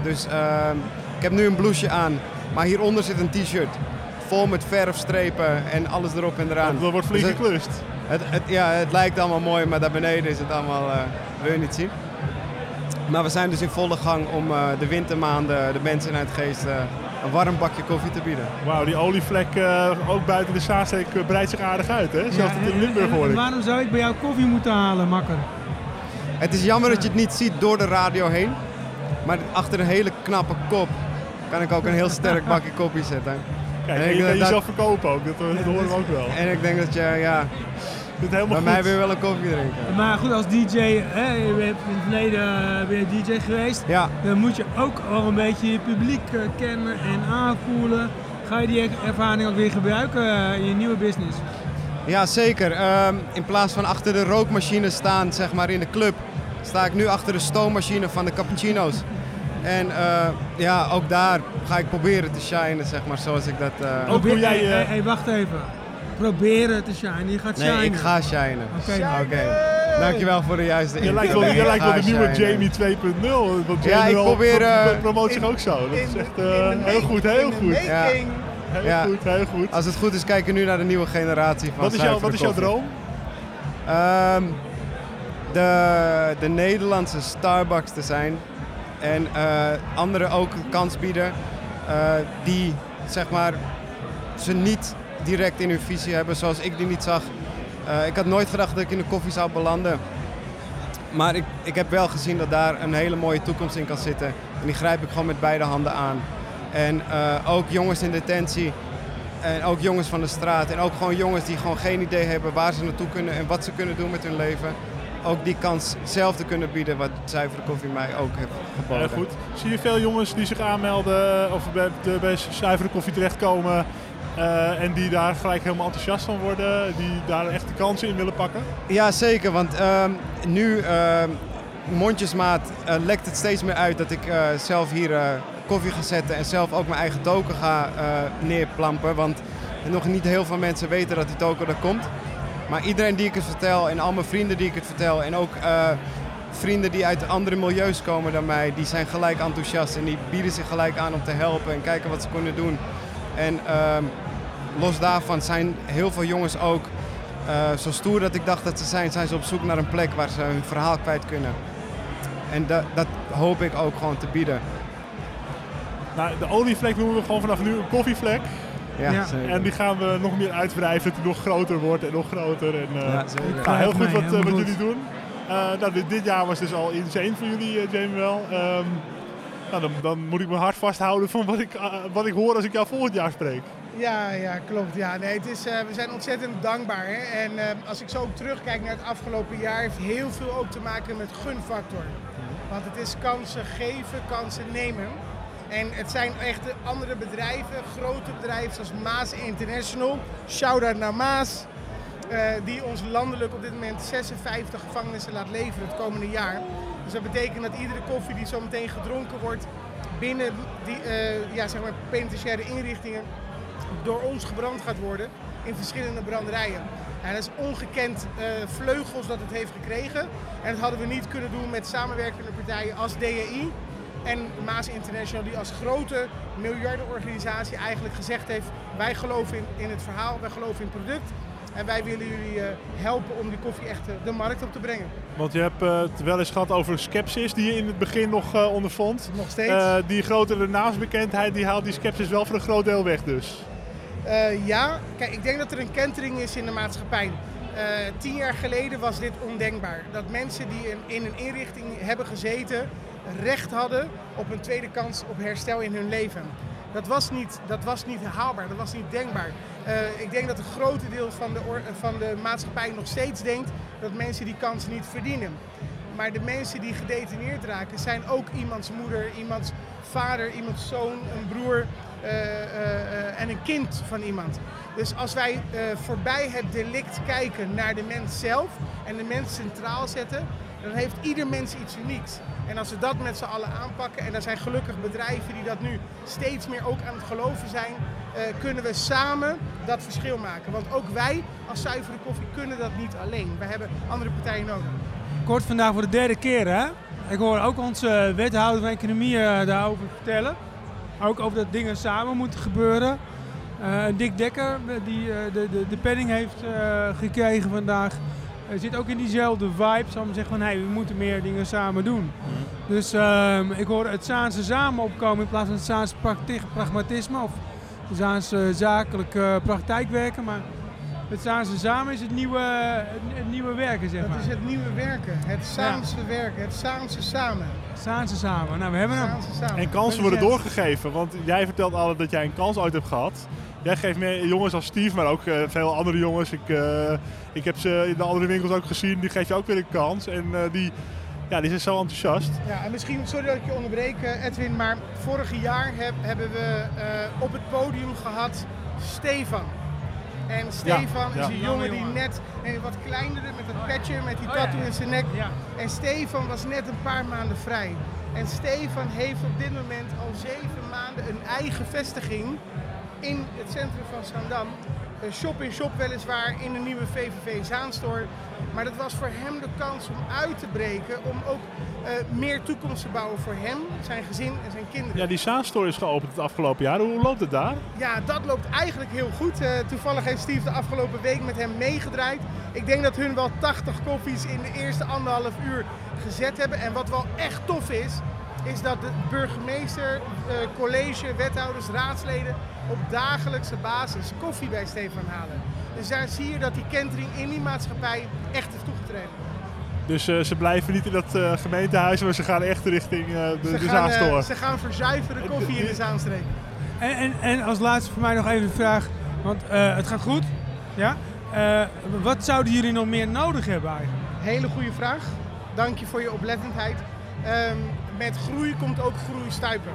Dus uh, ik heb nu een blouseje aan, maar hieronder zit een t-shirt. Vol met verfstrepen en alles erop en eraan. Dat wordt flink dus geklust. Het, het, ja, het lijkt allemaal mooi, maar daar beneden is het allemaal, uh, wil je niet zien. Maar we zijn dus in volle gang om uh, de wintermaanden de mensen in Uitgeest uh, een warm bakje koffie te bieden. Wauw, die olievlek uh, ook buiten de Zaanstreek breidt zich aardig uit, hè? Zelfs ja, in Limburg hoor ik. Waarom zou ik bij jou koffie moeten halen, makker? Het is jammer dat je het niet ziet door de radio heen. Maar achter een hele knappe kop kan ik ook een heel sterk bakje koffie zetten. Kijk, en, je jezelf verkopen ook, dat, dat horen we ook wel. En ik denk dat je, ja, bij goed. mij weer wel een koffie drinken. Maar goed, als DJ, hè, je bent in het verleden ben je DJ geweest. Ja. Dan moet je ook al een beetje je publiek uh, kennen en aanvoelen. Ga je die ervaring ook weer gebruiken uh, in je nieuwe business? Ja, zeker. Um, in plaats van achter de rookmachine staan, zeg maar in de club, sta ik nu achter de stoommachine van de cappuccino's. En uh, ja, ook daar ga ik proberen te shinen, zeg maar, zoals ik dat... Uh... Ook jij... Hey, hey, hey, wacht even. Proberen te shinen. Je gaat Nee, shinen. ik ga shinen. Oké. Oké. Dankjewel voor de juiste Je lijkt wel, je lijkt wel de nieuwe. Jamie 2.0. Want Ja, Jamie ik probeer, pro- eh, promoot zich ook zo. Dat is echt eh, heel goed, heel goed. Ja. Heel Ja. goed, heel goed. Als het goed is, kijken we nu naar de nieuwe generatie van Wat is, wat is jouw droom? Ehm, de, de Nederlandse Starbucks te zijn. En eh, anderen ook kans bieden eh, die zeg maar ze niet direct in hun visie hebben zoals ik die niet zag. Eh, ik had nooit gedacht dat ik in de koffie zou belanden. Maar ik, ik heb wel gezien dat daar een hele mooie toekomst in kan zitten. En die grijp ik gewoon met beide handen aan. En ook jongens in detentie. En ook jongens van de straat. En ook gewoon jongens die gewoon geen idee hebben waar ze naartoe kunnen en wat ze kunnen doen met hun leven. Ook die kans zelf te kunnen bieden wat zuivere koffie mij ook heeft geboden. Heel goed. Zie je veel jongens die zich aanmelden of bij, de, bij zuivere koffie terechtkomen eh, en die daar gelijk helemaal enthousiast van worden, die daar echt de kansen in willen pakken? Ja, zeker. Want ehm, nu, ehm, mondjesmaat, eh, lekt het steeds meer uit dat ik eh, zelf hier eh, koffie ga zetten en zelf ook mijn eigen token ga eh, neerplampen. Want nog niet heel veel mensen weten dat die token er komt. Maar iedereen die ik het vertel en al mijn vrienden die ik het vertel en ook eh, vrienden die uit andere milieus komen dan mij, die zijn gelijk enthousiast en die bieden zich gelijk aan om te helpen en kijken wat ze kunnen doen. En ehm, los daarvan zijn heel veel jongens ook eh, zo stoer dat ik dacht dat ze zijn, zijn ze op zoek naar een plek waar ze hun verhaal kwijt kunnen. En da- dat hoop ik ook gewoon te bieden. Nou, de olievlek noemen we gewoon vanaf nu een koffievlek. Ja. En die gaan we nog meer uitwrijven, dat die nog groter wordt en nog groter. En, eh, Ja, zeker. nou, heel goed wat, eh, wat goed. jullie doen. Eh, nou, dit, dit jaar was dus al insane voor jullie, Jamie wel. Ehm, nou, dan, dan moet ik mijn hart vasthouden van wat ik, wat ik hoor als ik jou volgend jaar spreek. Ja, ja, klopt. Ja, nee, het is, eh, we zijn ontzettend dankbaar. Hè? En eh, als ik zo ook terugkijk naar het afgelopen jaar, heeft heel veel ook te maken met gunfactor. Want het is kansen geven, kansen nemen. En het zijn echt de andere bedrijven, grote bedrijven zoals Maas International. Shout-out naar Maas. eh, die ons landelijk op dit moment 56 gevangenissen laat leveren het komende jaar. Dus dat betekent dat iedere koffie die zo meteen gedronken wordt binnen die eh, ja, zeg maar penitentiaire inrichtingen door ons gebrand gaat worden in verschillende branderijen. En dat is ongekend eh, vleugels dat het heeft gekregen. En dat hadden we niet kunnen doen met samenwerkende partijen als DEI en Maas International, die als grote miljardenorganisatie eigenlijk gezegd heeft: wij geloven in, in het verhaal, wij geloven in het product. En wij willen jullie eh, helpen om die koffie echt eh, de markt op te brengen. Want je hebt eh, het wel eens gehad over skepsis die je in het begin nog ondervond. Nog steeds. Die grotere naamsbekendheid die haalt die skepsis wel voor een groot deel weg dus. Ja, kijk, ik denk dat er een kentering is in de maatschappij. Tien jaar geleden was dit ondenkbaar. Dat mensen die in, in een inrichting hebben gezeten, recht hadden op een tweede kans op herstel in hun leven. Dat was niet, dat was niet haalbaar, dat was niet denkbaar. Eh, ik denk dat een groot deel van de, van de maatschappij nog steeds denkt dat mensen die kans niet verdienen. Maar de mensen die gedetineerd raken zijn ook iemands moeder, iemands vader, iemands zoon, een broer eh, eh, en een kind van iemand. Dus als wij voorbij het delict kijken naar de mens zelf en de mens centraal zetten, dan heeft ieder mens iets unieks. En als we dat met z'n allen aanpakken, en er zijn gelukkig bedrijven die dat nu steeds meer ook aan het geloven zijn, eh, kunnen we samen dat verschil maken. Want ook wij als zuivere koffie kunnen dat niet alleen. We hebben andere partijen nodig. Kort vandaag voor de derde keer, hè? Ik hoor ook onze wethouder van Economie eh, daarover vertellen. Ook over dat dingen samen moeten gebeuren. Eh, Dick Dekker, eh, die eh, de, de, de penning heeft eh, gekregen vandaag, eh, zit ook in diezelfde vibe. Zal maar zeggen van, hey, we moeten meer dingen samen doen. Dus ehm, ik hoor het Zaanse samen opkomen in plaats van het Zaanse prakti- pragmatisme of het Zaanse zakelijk eh, praktijkwerken. Maar het Zaanse samen is het nieuwe, het, het nieuwe werken, zeg Dat maar. is het nieuwe werken, het Saamse werken, het Saamse samen. Saanse samen. Nou, we hebben hem. Samen. En kansen worden doorgegeven, want jij vertelt altijd dat jij een kans ooit hebt gehad. Jij geeft meer jongens als Steve, maar ook eh, veel andere jongens. Ik, eh, ik heb ze in de andere winkels ook gezien, die geef je ook weer een kans. En eh, die, ja, die zijn zo enthousiast. Ja, en misschien, sorry dat ik je onderbreek Edwin, maar vorig jaar heb- hebben we eh, op het podium gehad Stefan. En Stefan ja. is een jongen die net, nee, wat kleinere met dat petje, met die Oh, tattoo in zijn nek. En Stefan was net een paar maanden vrij. En Stefan heeft op dit moment al zeven maanden een eigen vestiging in het centrum van Zandam. eh, shop-in-shop weliswaar in de nieuwe VVV Zaanstore. Maar dat was voor hem de kans om uit te breken, om ook eh, meer toekomst te bouwen voor hem, zijn gezin en zijn kinderen. Ja, die Zaanstore is geopend het afgelopen jaar. Hoe loopt het daar? Ja, dat loopt eigenlijk heel goed. Eh, toevallig heeft Steve de afgelopen week met hem meegedraaid. Ik denk dat hun wel 80 koffies in de eerste anderhalf uur gezet hebben. En wat wel echt tof is, is dat de burgemeester, eh, college, wethouders, raadsleden op dagelijkse basis koffie bij Stefan halen. Dus daar zie je dat die kentering in die maatschappij echt heeft toegetreden. Dus eh, ze blijven niet in dat eh, gemeentehuis, maar ze gaan echt richting eh, de, Ze de gaan, Zaanstore. ze gaan verzuiveren koffie in de Zaanstreek. En, en, en als laatste voor mij nog even een vraag, want eh, het gaat goed. Ja? Eh, wat zouden jullie nog meer nodig hebben eigenlijk? Hele goede vraag. Dank je voor je oplettendheid. Ehm, met groei komt ook groei stuipen.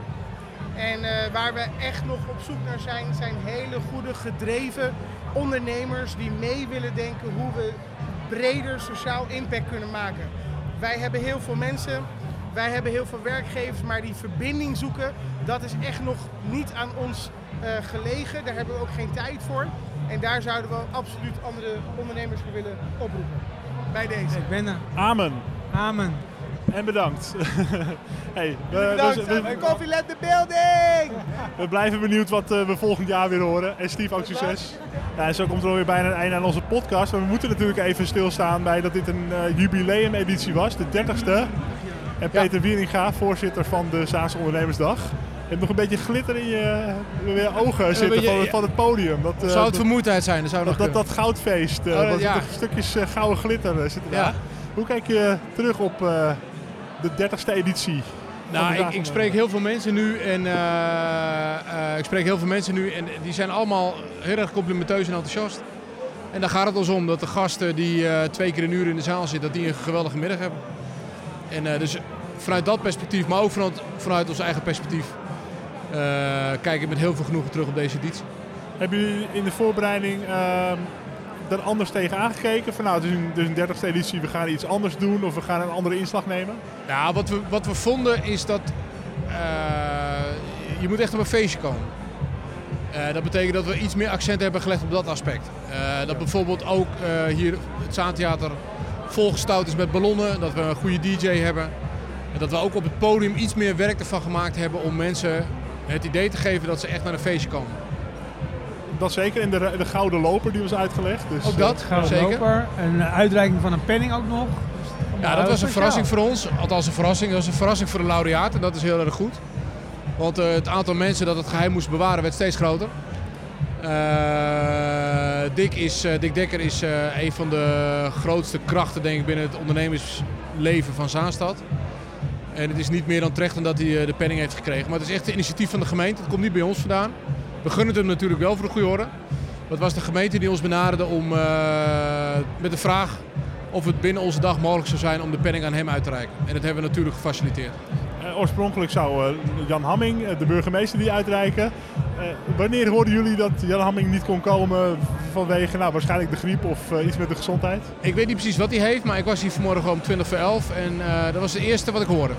En eh, waar we echt nog op zoek naar zijn, zijn hele goede gedreven ondernemers die mee willen denken hoe we breder sociaal impact kunnen maken. Wij hebben heel veel mensen, wij hebben heel veel werkgevers, maar die verbinding zoeken, dat is echt nog niet aan ons eh, gelegen. Daar hebben we ook geen tijd voor. En daar zouden we absoluut andere ondernemers voor willen oproepen. Bij deze. Ik ben er. Amen. Amen. En bedankt. hey, we, Bedankt. we- we- the building! we blijven benieuwd wat eh, we volgend jaar weer horen. En Steve, ook succes. Ja, en zo komt er alweer bijna een einde aan onze podcast. Maar we moeten natuurlijk even stilstaan bij dat dit een eh, jubileumeditie was, de 30ste. En Peter Wieringa, voorzitter van de Zaanse Ondernemersdag. Je hebt nog een beetje glitter in je, in je ogen zitten beetje- van, het- van het podium. Dat, eh, Zou het dat- vermoeidheid zijn? Dat zou dat, dat, dat goudfeest, eh Oh, dat- ja. er stukjes eh, gouden glitter eh, zitten Ja. Hoe kijk je terug op eh, de 30ste editie? Nou, ik, spreek heel veel mensen nu en eh, eh, ik spreek heel veel mensen nu en die zijn allemaal heel erg complimenteus en enthousiast. En daar gaat het ons om dat de gasten die eh, twee keer een uur in de zaal zitten, dat die een geweldige middag hebben. En dus vanuit dat perspectief, maar ook vanuit, vanuit ons eigen perspectief, kijk ik met heel veel genoegen terug op deze editie. Hebben jullie in de voorbereiding er anders tegen aangekeken? Van nou, het is een, een 30ste editie, we gaan iets anders doen of we gaan een andere inslag nemen? Nou, wat we, wat we vonden is dat eh, je moet echt op een feestje komen. Eh, dat betekent dat we iets meer accent hebben gelegd op dat aspect. Eh, dat bijvoorbeeld ook hier het Zaantheater volgestouwd is met ballonnen. Dat we een goede DJ hebben. En dat we ook op het podium iets meer werk ervan gemaakt hebben om mensen het idee te geven dat ze echt naar een feestje komen. Dat zeker, in de, de Gouden Loper die was uitgelegd. Dus, Ook dat, eh, Gouden zeker. loper, een eh, uitreiking van een penning ook nog. Ja, dat was een verrassing voor ons. Althans een verrassing. Dat was een verrassing voor de laureaat en dat is heel erg goed. Want eh, het aantal mensen dat het geheim moest bewaren werd steeds groter. Eh, Dick, is, eh, Dick Dekker is eh, een van de grootste krachten denk ik, binnen het ondernemersleven van Zaanstad. En het is niet meer dan terecht omdat hij de penning heeft gekregen. Maar het is echt een initiatief van de gemeente. Het komt niet bij ons vandaan. We gunnen het hem natuurlijk wel voor de goede orde. Dat was de gemeente die ons benaderde om, eh, met de vraag of het binnen onze dag mogelijk zou zijn om de penning aan hem uit te reiken. En dat hebben we natuurlijk gefaciliteerd. eh, oorspronkelijk zou eh, Jan Hamming, de burgemeester, die uitreiken. Wanneer hoorden jullie dat Jan Hamming niet kon komen vanwege nou, waarschijnlijk de griep of iets met de gezondheid? Ik weet niet precies wat hij heeft, maar ik was hier vanmorgen om 20 voor 11 en dat was het eerste wat ik hoorde.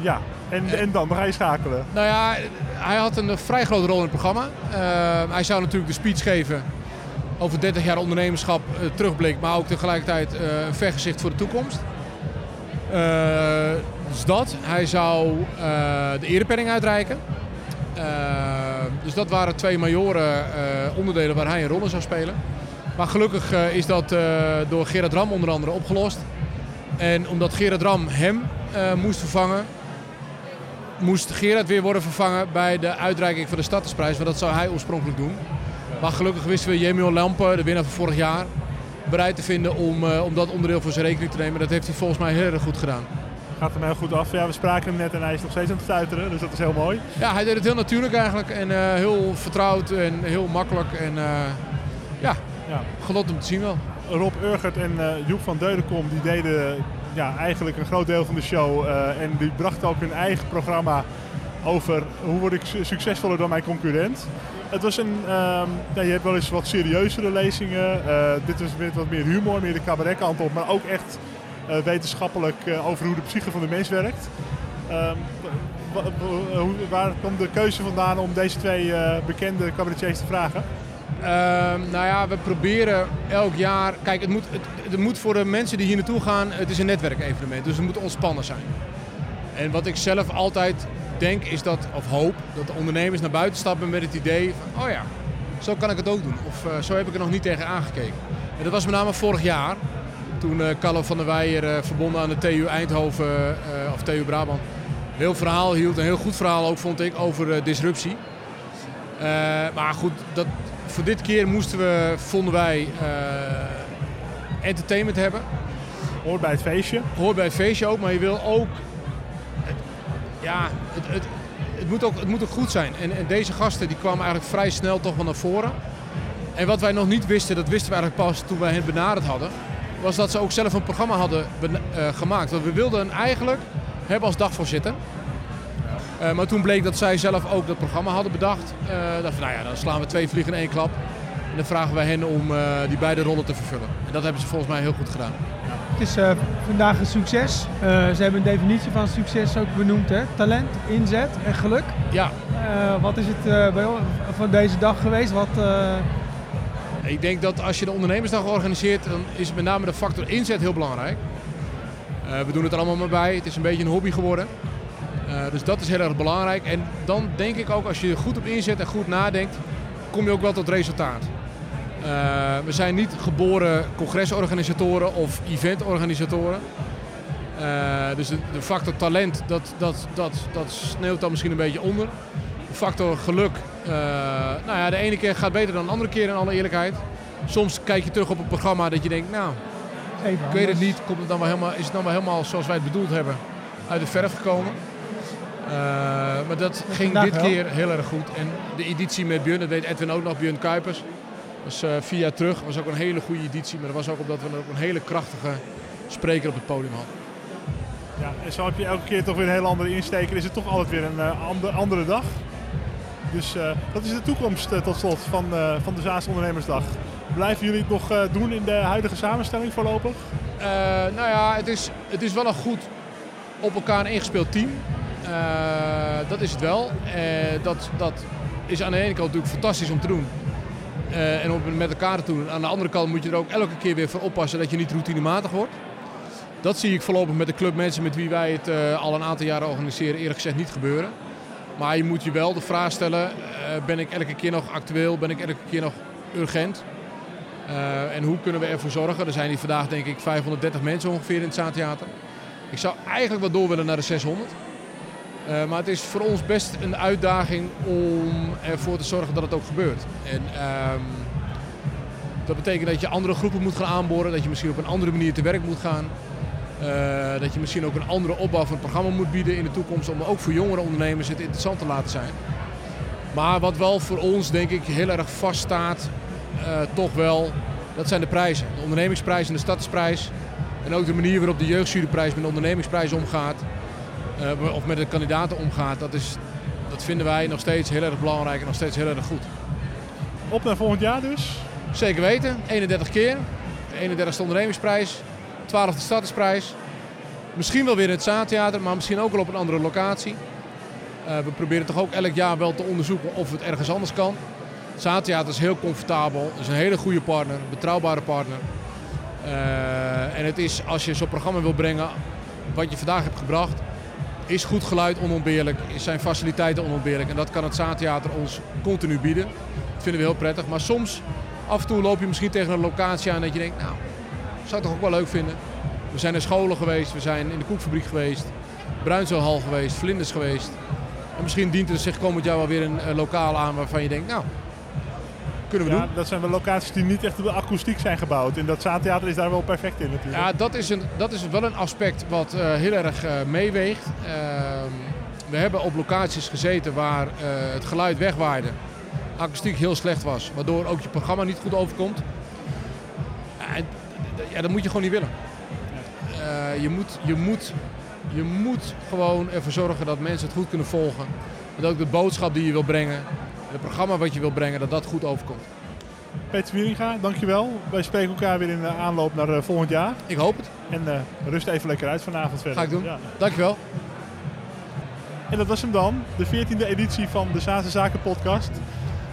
Ja, en, en dan? Ga je schakelen. Nou ja, hij had een vrij grote rol in het programma. Eh, hij zou natuurlijk de speech geven over 30 jaar ondernemerschap, eh, terugblik, maar ook tegelijkertijd eh, een vergezicht voor de toekomst. Dus dat. Hij zou de erepenning uitreiken. Dus dat waren twee majoren onderdelen waar hij een rol in zou spelen. Maar gelukkig is dat door Gerard Ram onder andere opgelost. En omdat Gerard Ram hem moest vervangen, moest Gerard weer worden vervangen bij de uitreiking van de Stadsprijs. Want dat zou hij oorspronkelijk doen. Maar gelukkig wisten we Jemio Lampen, de winnaar van vorig jaar, bereid te vinden om, eh, om dat onderdeel voor zijn rekening te nemen. Dat heeft hij volgens mij heel erg goed gedaan. Gaat hem heel goed af. Ja, we spraken hem net en hij is nog steeds aan het stuiteren, dus dat is heel mooi. Ja, hij deed het heel natuurlijk eigenlijk en eh, heel vertrouwd en heel makkelijk. En eh, ja, Ja. genot om te zien wel. Rob Urgert en Joep van Deudekom die deden ja, eigenlijk een groot deel van de show. eh, en die brachten ook hun eigen programma over hoe word ik su- succesvoller dan mijn concurrent. Het was een, ehm, ja, je hebt wel eens wat serieuzere lezingen. Eh, dit was met wat meer humor, meer de cabaretkant op. Maar ook echt eh, wetenschappelijk over hoe de psyche van de mens werkt. Ehm, waar kwam de keuze vandaan om deze twee bekende cabaretiers te vragen? Ehm, nou ja, we proberen elk jaar. Kijk, het moet, het, moet voor de mensen die hier naartoe gaan. Het is een netwerkevenement, dus het moet ontspannen zijn. En wat ik zelf altijd denk is dat, of hoop, dat de ondernemers naar buiten stappen met het idee van: oh ja, zo kan ik het ook doen. Of eh, zo heb ik er nog niet tegen aangekeken. En dat was met name vorig jaar. Toen eh Carlo van der Weijer, eh, verbonden aan de TU Eindhoven, of TU Brabant, heel verhaal hield. Een heel goed verhaal ook, vond ik, over disruptie. Maar goed, dat, voor dit keer moesten we, vonden wij, eh, entertainment hebben. Hoort bij het feestje. Hoort bij het feestje ook, maar je wil ook... het- ja, het, het, het, moet ook, het moet ook goed zijn. En, en deze gasten die kwamen eigenlijk vrij snel toch wel naar voren. En wat wij nog niet wisten, dat wisten we eigenlijk pas toen wij hen benaderd hadden... was dat ze ook zelf een programma hadden eh, gemaakt. Want we wilden hen eigenlijk hebben als dagvoorzitter. Eh, maar toen bleek dat zij zelf ook dat programma hadden bedacht. Eh we, nou ja, dan slaan we twee vliegen in één klap. En dan vragen wij hen om eh, die beide rollen te vervullen. En dat hebben ze volgens mij heel goed gedaan. Het is vandaag een succes. Ze hebben een definitie van succes ook benoemd. Hè? Talent, inzet en geluk. Ja. Wat is het bij van deze dag geweest? Wat, Ik denk dat als je de ondernemersdag organiseert, dan is met name de factor inzet heel belangrijk. We doen het er allemaal maar bij. Het is een beetje een hobby geworden. Eh, dus dat is heel erg belangrijk. En dan denk ik ook, als je er goed op inzet en goed nadenkt, kom je ook wel tot resultaat. Eh, we zijn niet geboren congresorganisatoren of eventorganisatoren. Eh, dus de, de factor talent, dat, dat, dat, dat sneeuwt dan misschien een beetje onder. De factor geluk, eh, nou ja, de ene keer gaat beter dan de andere keer in alle eerlijkheid. Soms kijk je terug op een programma dat je denkt, nou, Even ik weet het niet, komt het dan wel helemaal, is het dan wel helemaal zoals wij het bedoeld hebben uit de verf gekomen. Eh, maar dat ging dit wel. keer heel erg goed. En de editie met Björn, dat weet Edwin ook nog, Björn Kuipers. was eh, vier jaar terug, was ook een hele goede editie. Maar dat was ook omdat we ook een hele krachtige spreker op het podium hadden. Ja, en zo heb je elke keer toch weer een hele andere insteek. Is het toch altijd weer een eh, ander- andere dag. Dus eh, dat is de toekomst tot slot van, eh, van de Zaanse Ondernemersdag. Blijven jullie het nog eh, doen in de huidige samenstelling voorlopig? Eh, nou ja, het is, het is wel een goed op elkaar ingespeeld team. Eh, dat is het wel. Eh, dat, dat is aan de ene kant natuurlijk fantastisch om te doen. Eh, en om het met elkaar te doen. Aan de andere kant moet je er ook elke keer weer voor oppassen dat je niet routinematig wordt. Dat zie ik voorlopig met de club mensen met wie wij het al een aantal jaren organiseren eerlijk gezegd niet gebeuren. Maar je moet je wel de vraag stellen, ben ik elke keer nog actueel, ben ik elke keer nog urgent? En hoe kunnen we ervoor zorgen? Er zijn hier vandaag denk ik 530 mensen ongeveer in het Zaantheater. Ik zou eigenlijk wel door willen naar de 600. Eh, maar het is voor ons best een uitdaging om ervoor te zorgen dat het ook gebeurt. En ehm, dat betekent dat je andere groepen moet gaan aanboren, dat je misschien op een andere manier te werk moet gaan. Eh, dat je misschien ook een andere opbouw van het programma moet bieden in de toekomst om ook voor jongere ondernemers het interessant te laten zijn. Maar wat wel voor ons denk ik heel erg vaststaat, eh toch wel, dat zijn de prijzen. De ondernemingsprijs en de stadsprijs. En ook de manier waarop de jeugdjuryprijs met de ondernemingsprijs omgaat. Eh, of met de kandidaten omgaat. Dat, is, dat vinden wij nog steeds heel erg belangrijk en nog steeds heel erg goed. Op naar volgend jaar dus? Zeker weten. 31 keer. De 31ste ondernemingsprijs. 12e stadsprijs. Misschien wel weer in het Zaantheater, maar misschien ook wel op een andere locatie. Eh, we proberen toch ook elk jaar wel te onderzoeken of het ergens anders kan. Het Zaantheater is heel comfortabel. Is een hele goede partner, een betrouwbare partner. Eh, en het is, als je zo'n programma wil brengen, wat je vandaag hebt gebracht, is goed geluid onontbeerlijk, zijn faciliteiten onontbeerlijk. En dat kan het Zaantheater ons continu bieden. Dat vinden we heel prettig. Maar soms, af en toe loop je misschien tegen een locatie aan dat je denkt, nou, zou ik toch ook wel leuk vinden. We zijn naar scholen geweest, we zijn in de koekfabriek geweest, Bruinzeelhal geweest, Vlinders geweest. En misschien dient er zich komend jaar wel weer een lokaal aan waarvan je denkt, nou, kunnen we ja, doen. Dat zijn wel locaties die niet echt op de akoestiek zijn gebouwd. En dat Zaantheater is daar wel perfect in natuurlijk. Ja, dat is, een, dat is wel een aspect wat eh, heel erg eh, meeweegt. Ehm, we hebben op locaties gezeten waar eh, het geluid wegwaaide. Akoestiek heel slecht was, waardoor ook je programma niet goed overkomt. Ja, en, ja, dat moet je gewoon niet willen. Eh, je, moet, je, moet, je moet gewoon ervoor zorgen dat mensen het goed kunnen volgen. Dat ook de boodschap die je wil brengen, het programma wat je wil brengen, dat dat goed overkomt. Peter Wieringa, dankjewel. Wij spreken elkaar weer in de aanloop naar eh, volgend jaar. Ik hoop het. En eh, rust even lekker uit vanavond verder. Ga ik doen. Ja. Dankjewel. En dat was hem dan, de 14e editie van de Zaanse Zaken podcast.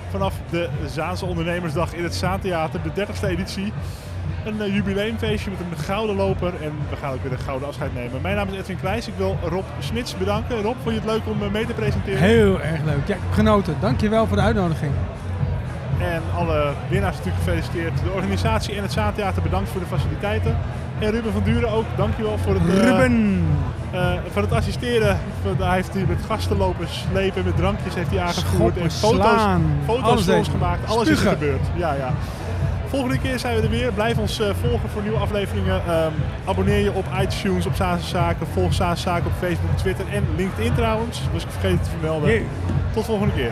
vanaf de Zaanse Ondernemersdag in het Zaantheater, de 30ste editie. Een eh, jubileumfeestje met een gouden loper en we gaan ook weer een gouden afscheid nemen. Mijn naam is Edwin Kwijs. Ik wil Rob Smits bedanken. Rob, vond je het leuk om eh, mee te presenteren? Heel erg leuk. Ja, ik heb genoten. Dankjewel voor de uitnodiging. En alle winnaars natuurlijk gefeliciteerd. De organisatie en het Zaantheater bedankt voor de faciliteiten. En Ruben van Duren ook, dankjewel voor het, eh, Ruben! eh, voor het assisteren. Hij heeft hier met gasten lopen slepen, met drankjes heeft hij aangevoerd. Schoppen, en foto's, slaan, foto's alles voor ons gemaakt. Alles is gebeurd. Ja, ja. Volgende keer zijn we er weer. Blijf ons eh, volgen voor nieuwe afleveringen. Ehm, abonneer je op iTunes, op Zaanse Zaken. Volg Zaanse Zaken op Facebook, Twitter en LinkedIn trouwens. Was ik vergeten te vermelden. Tot volgende keer.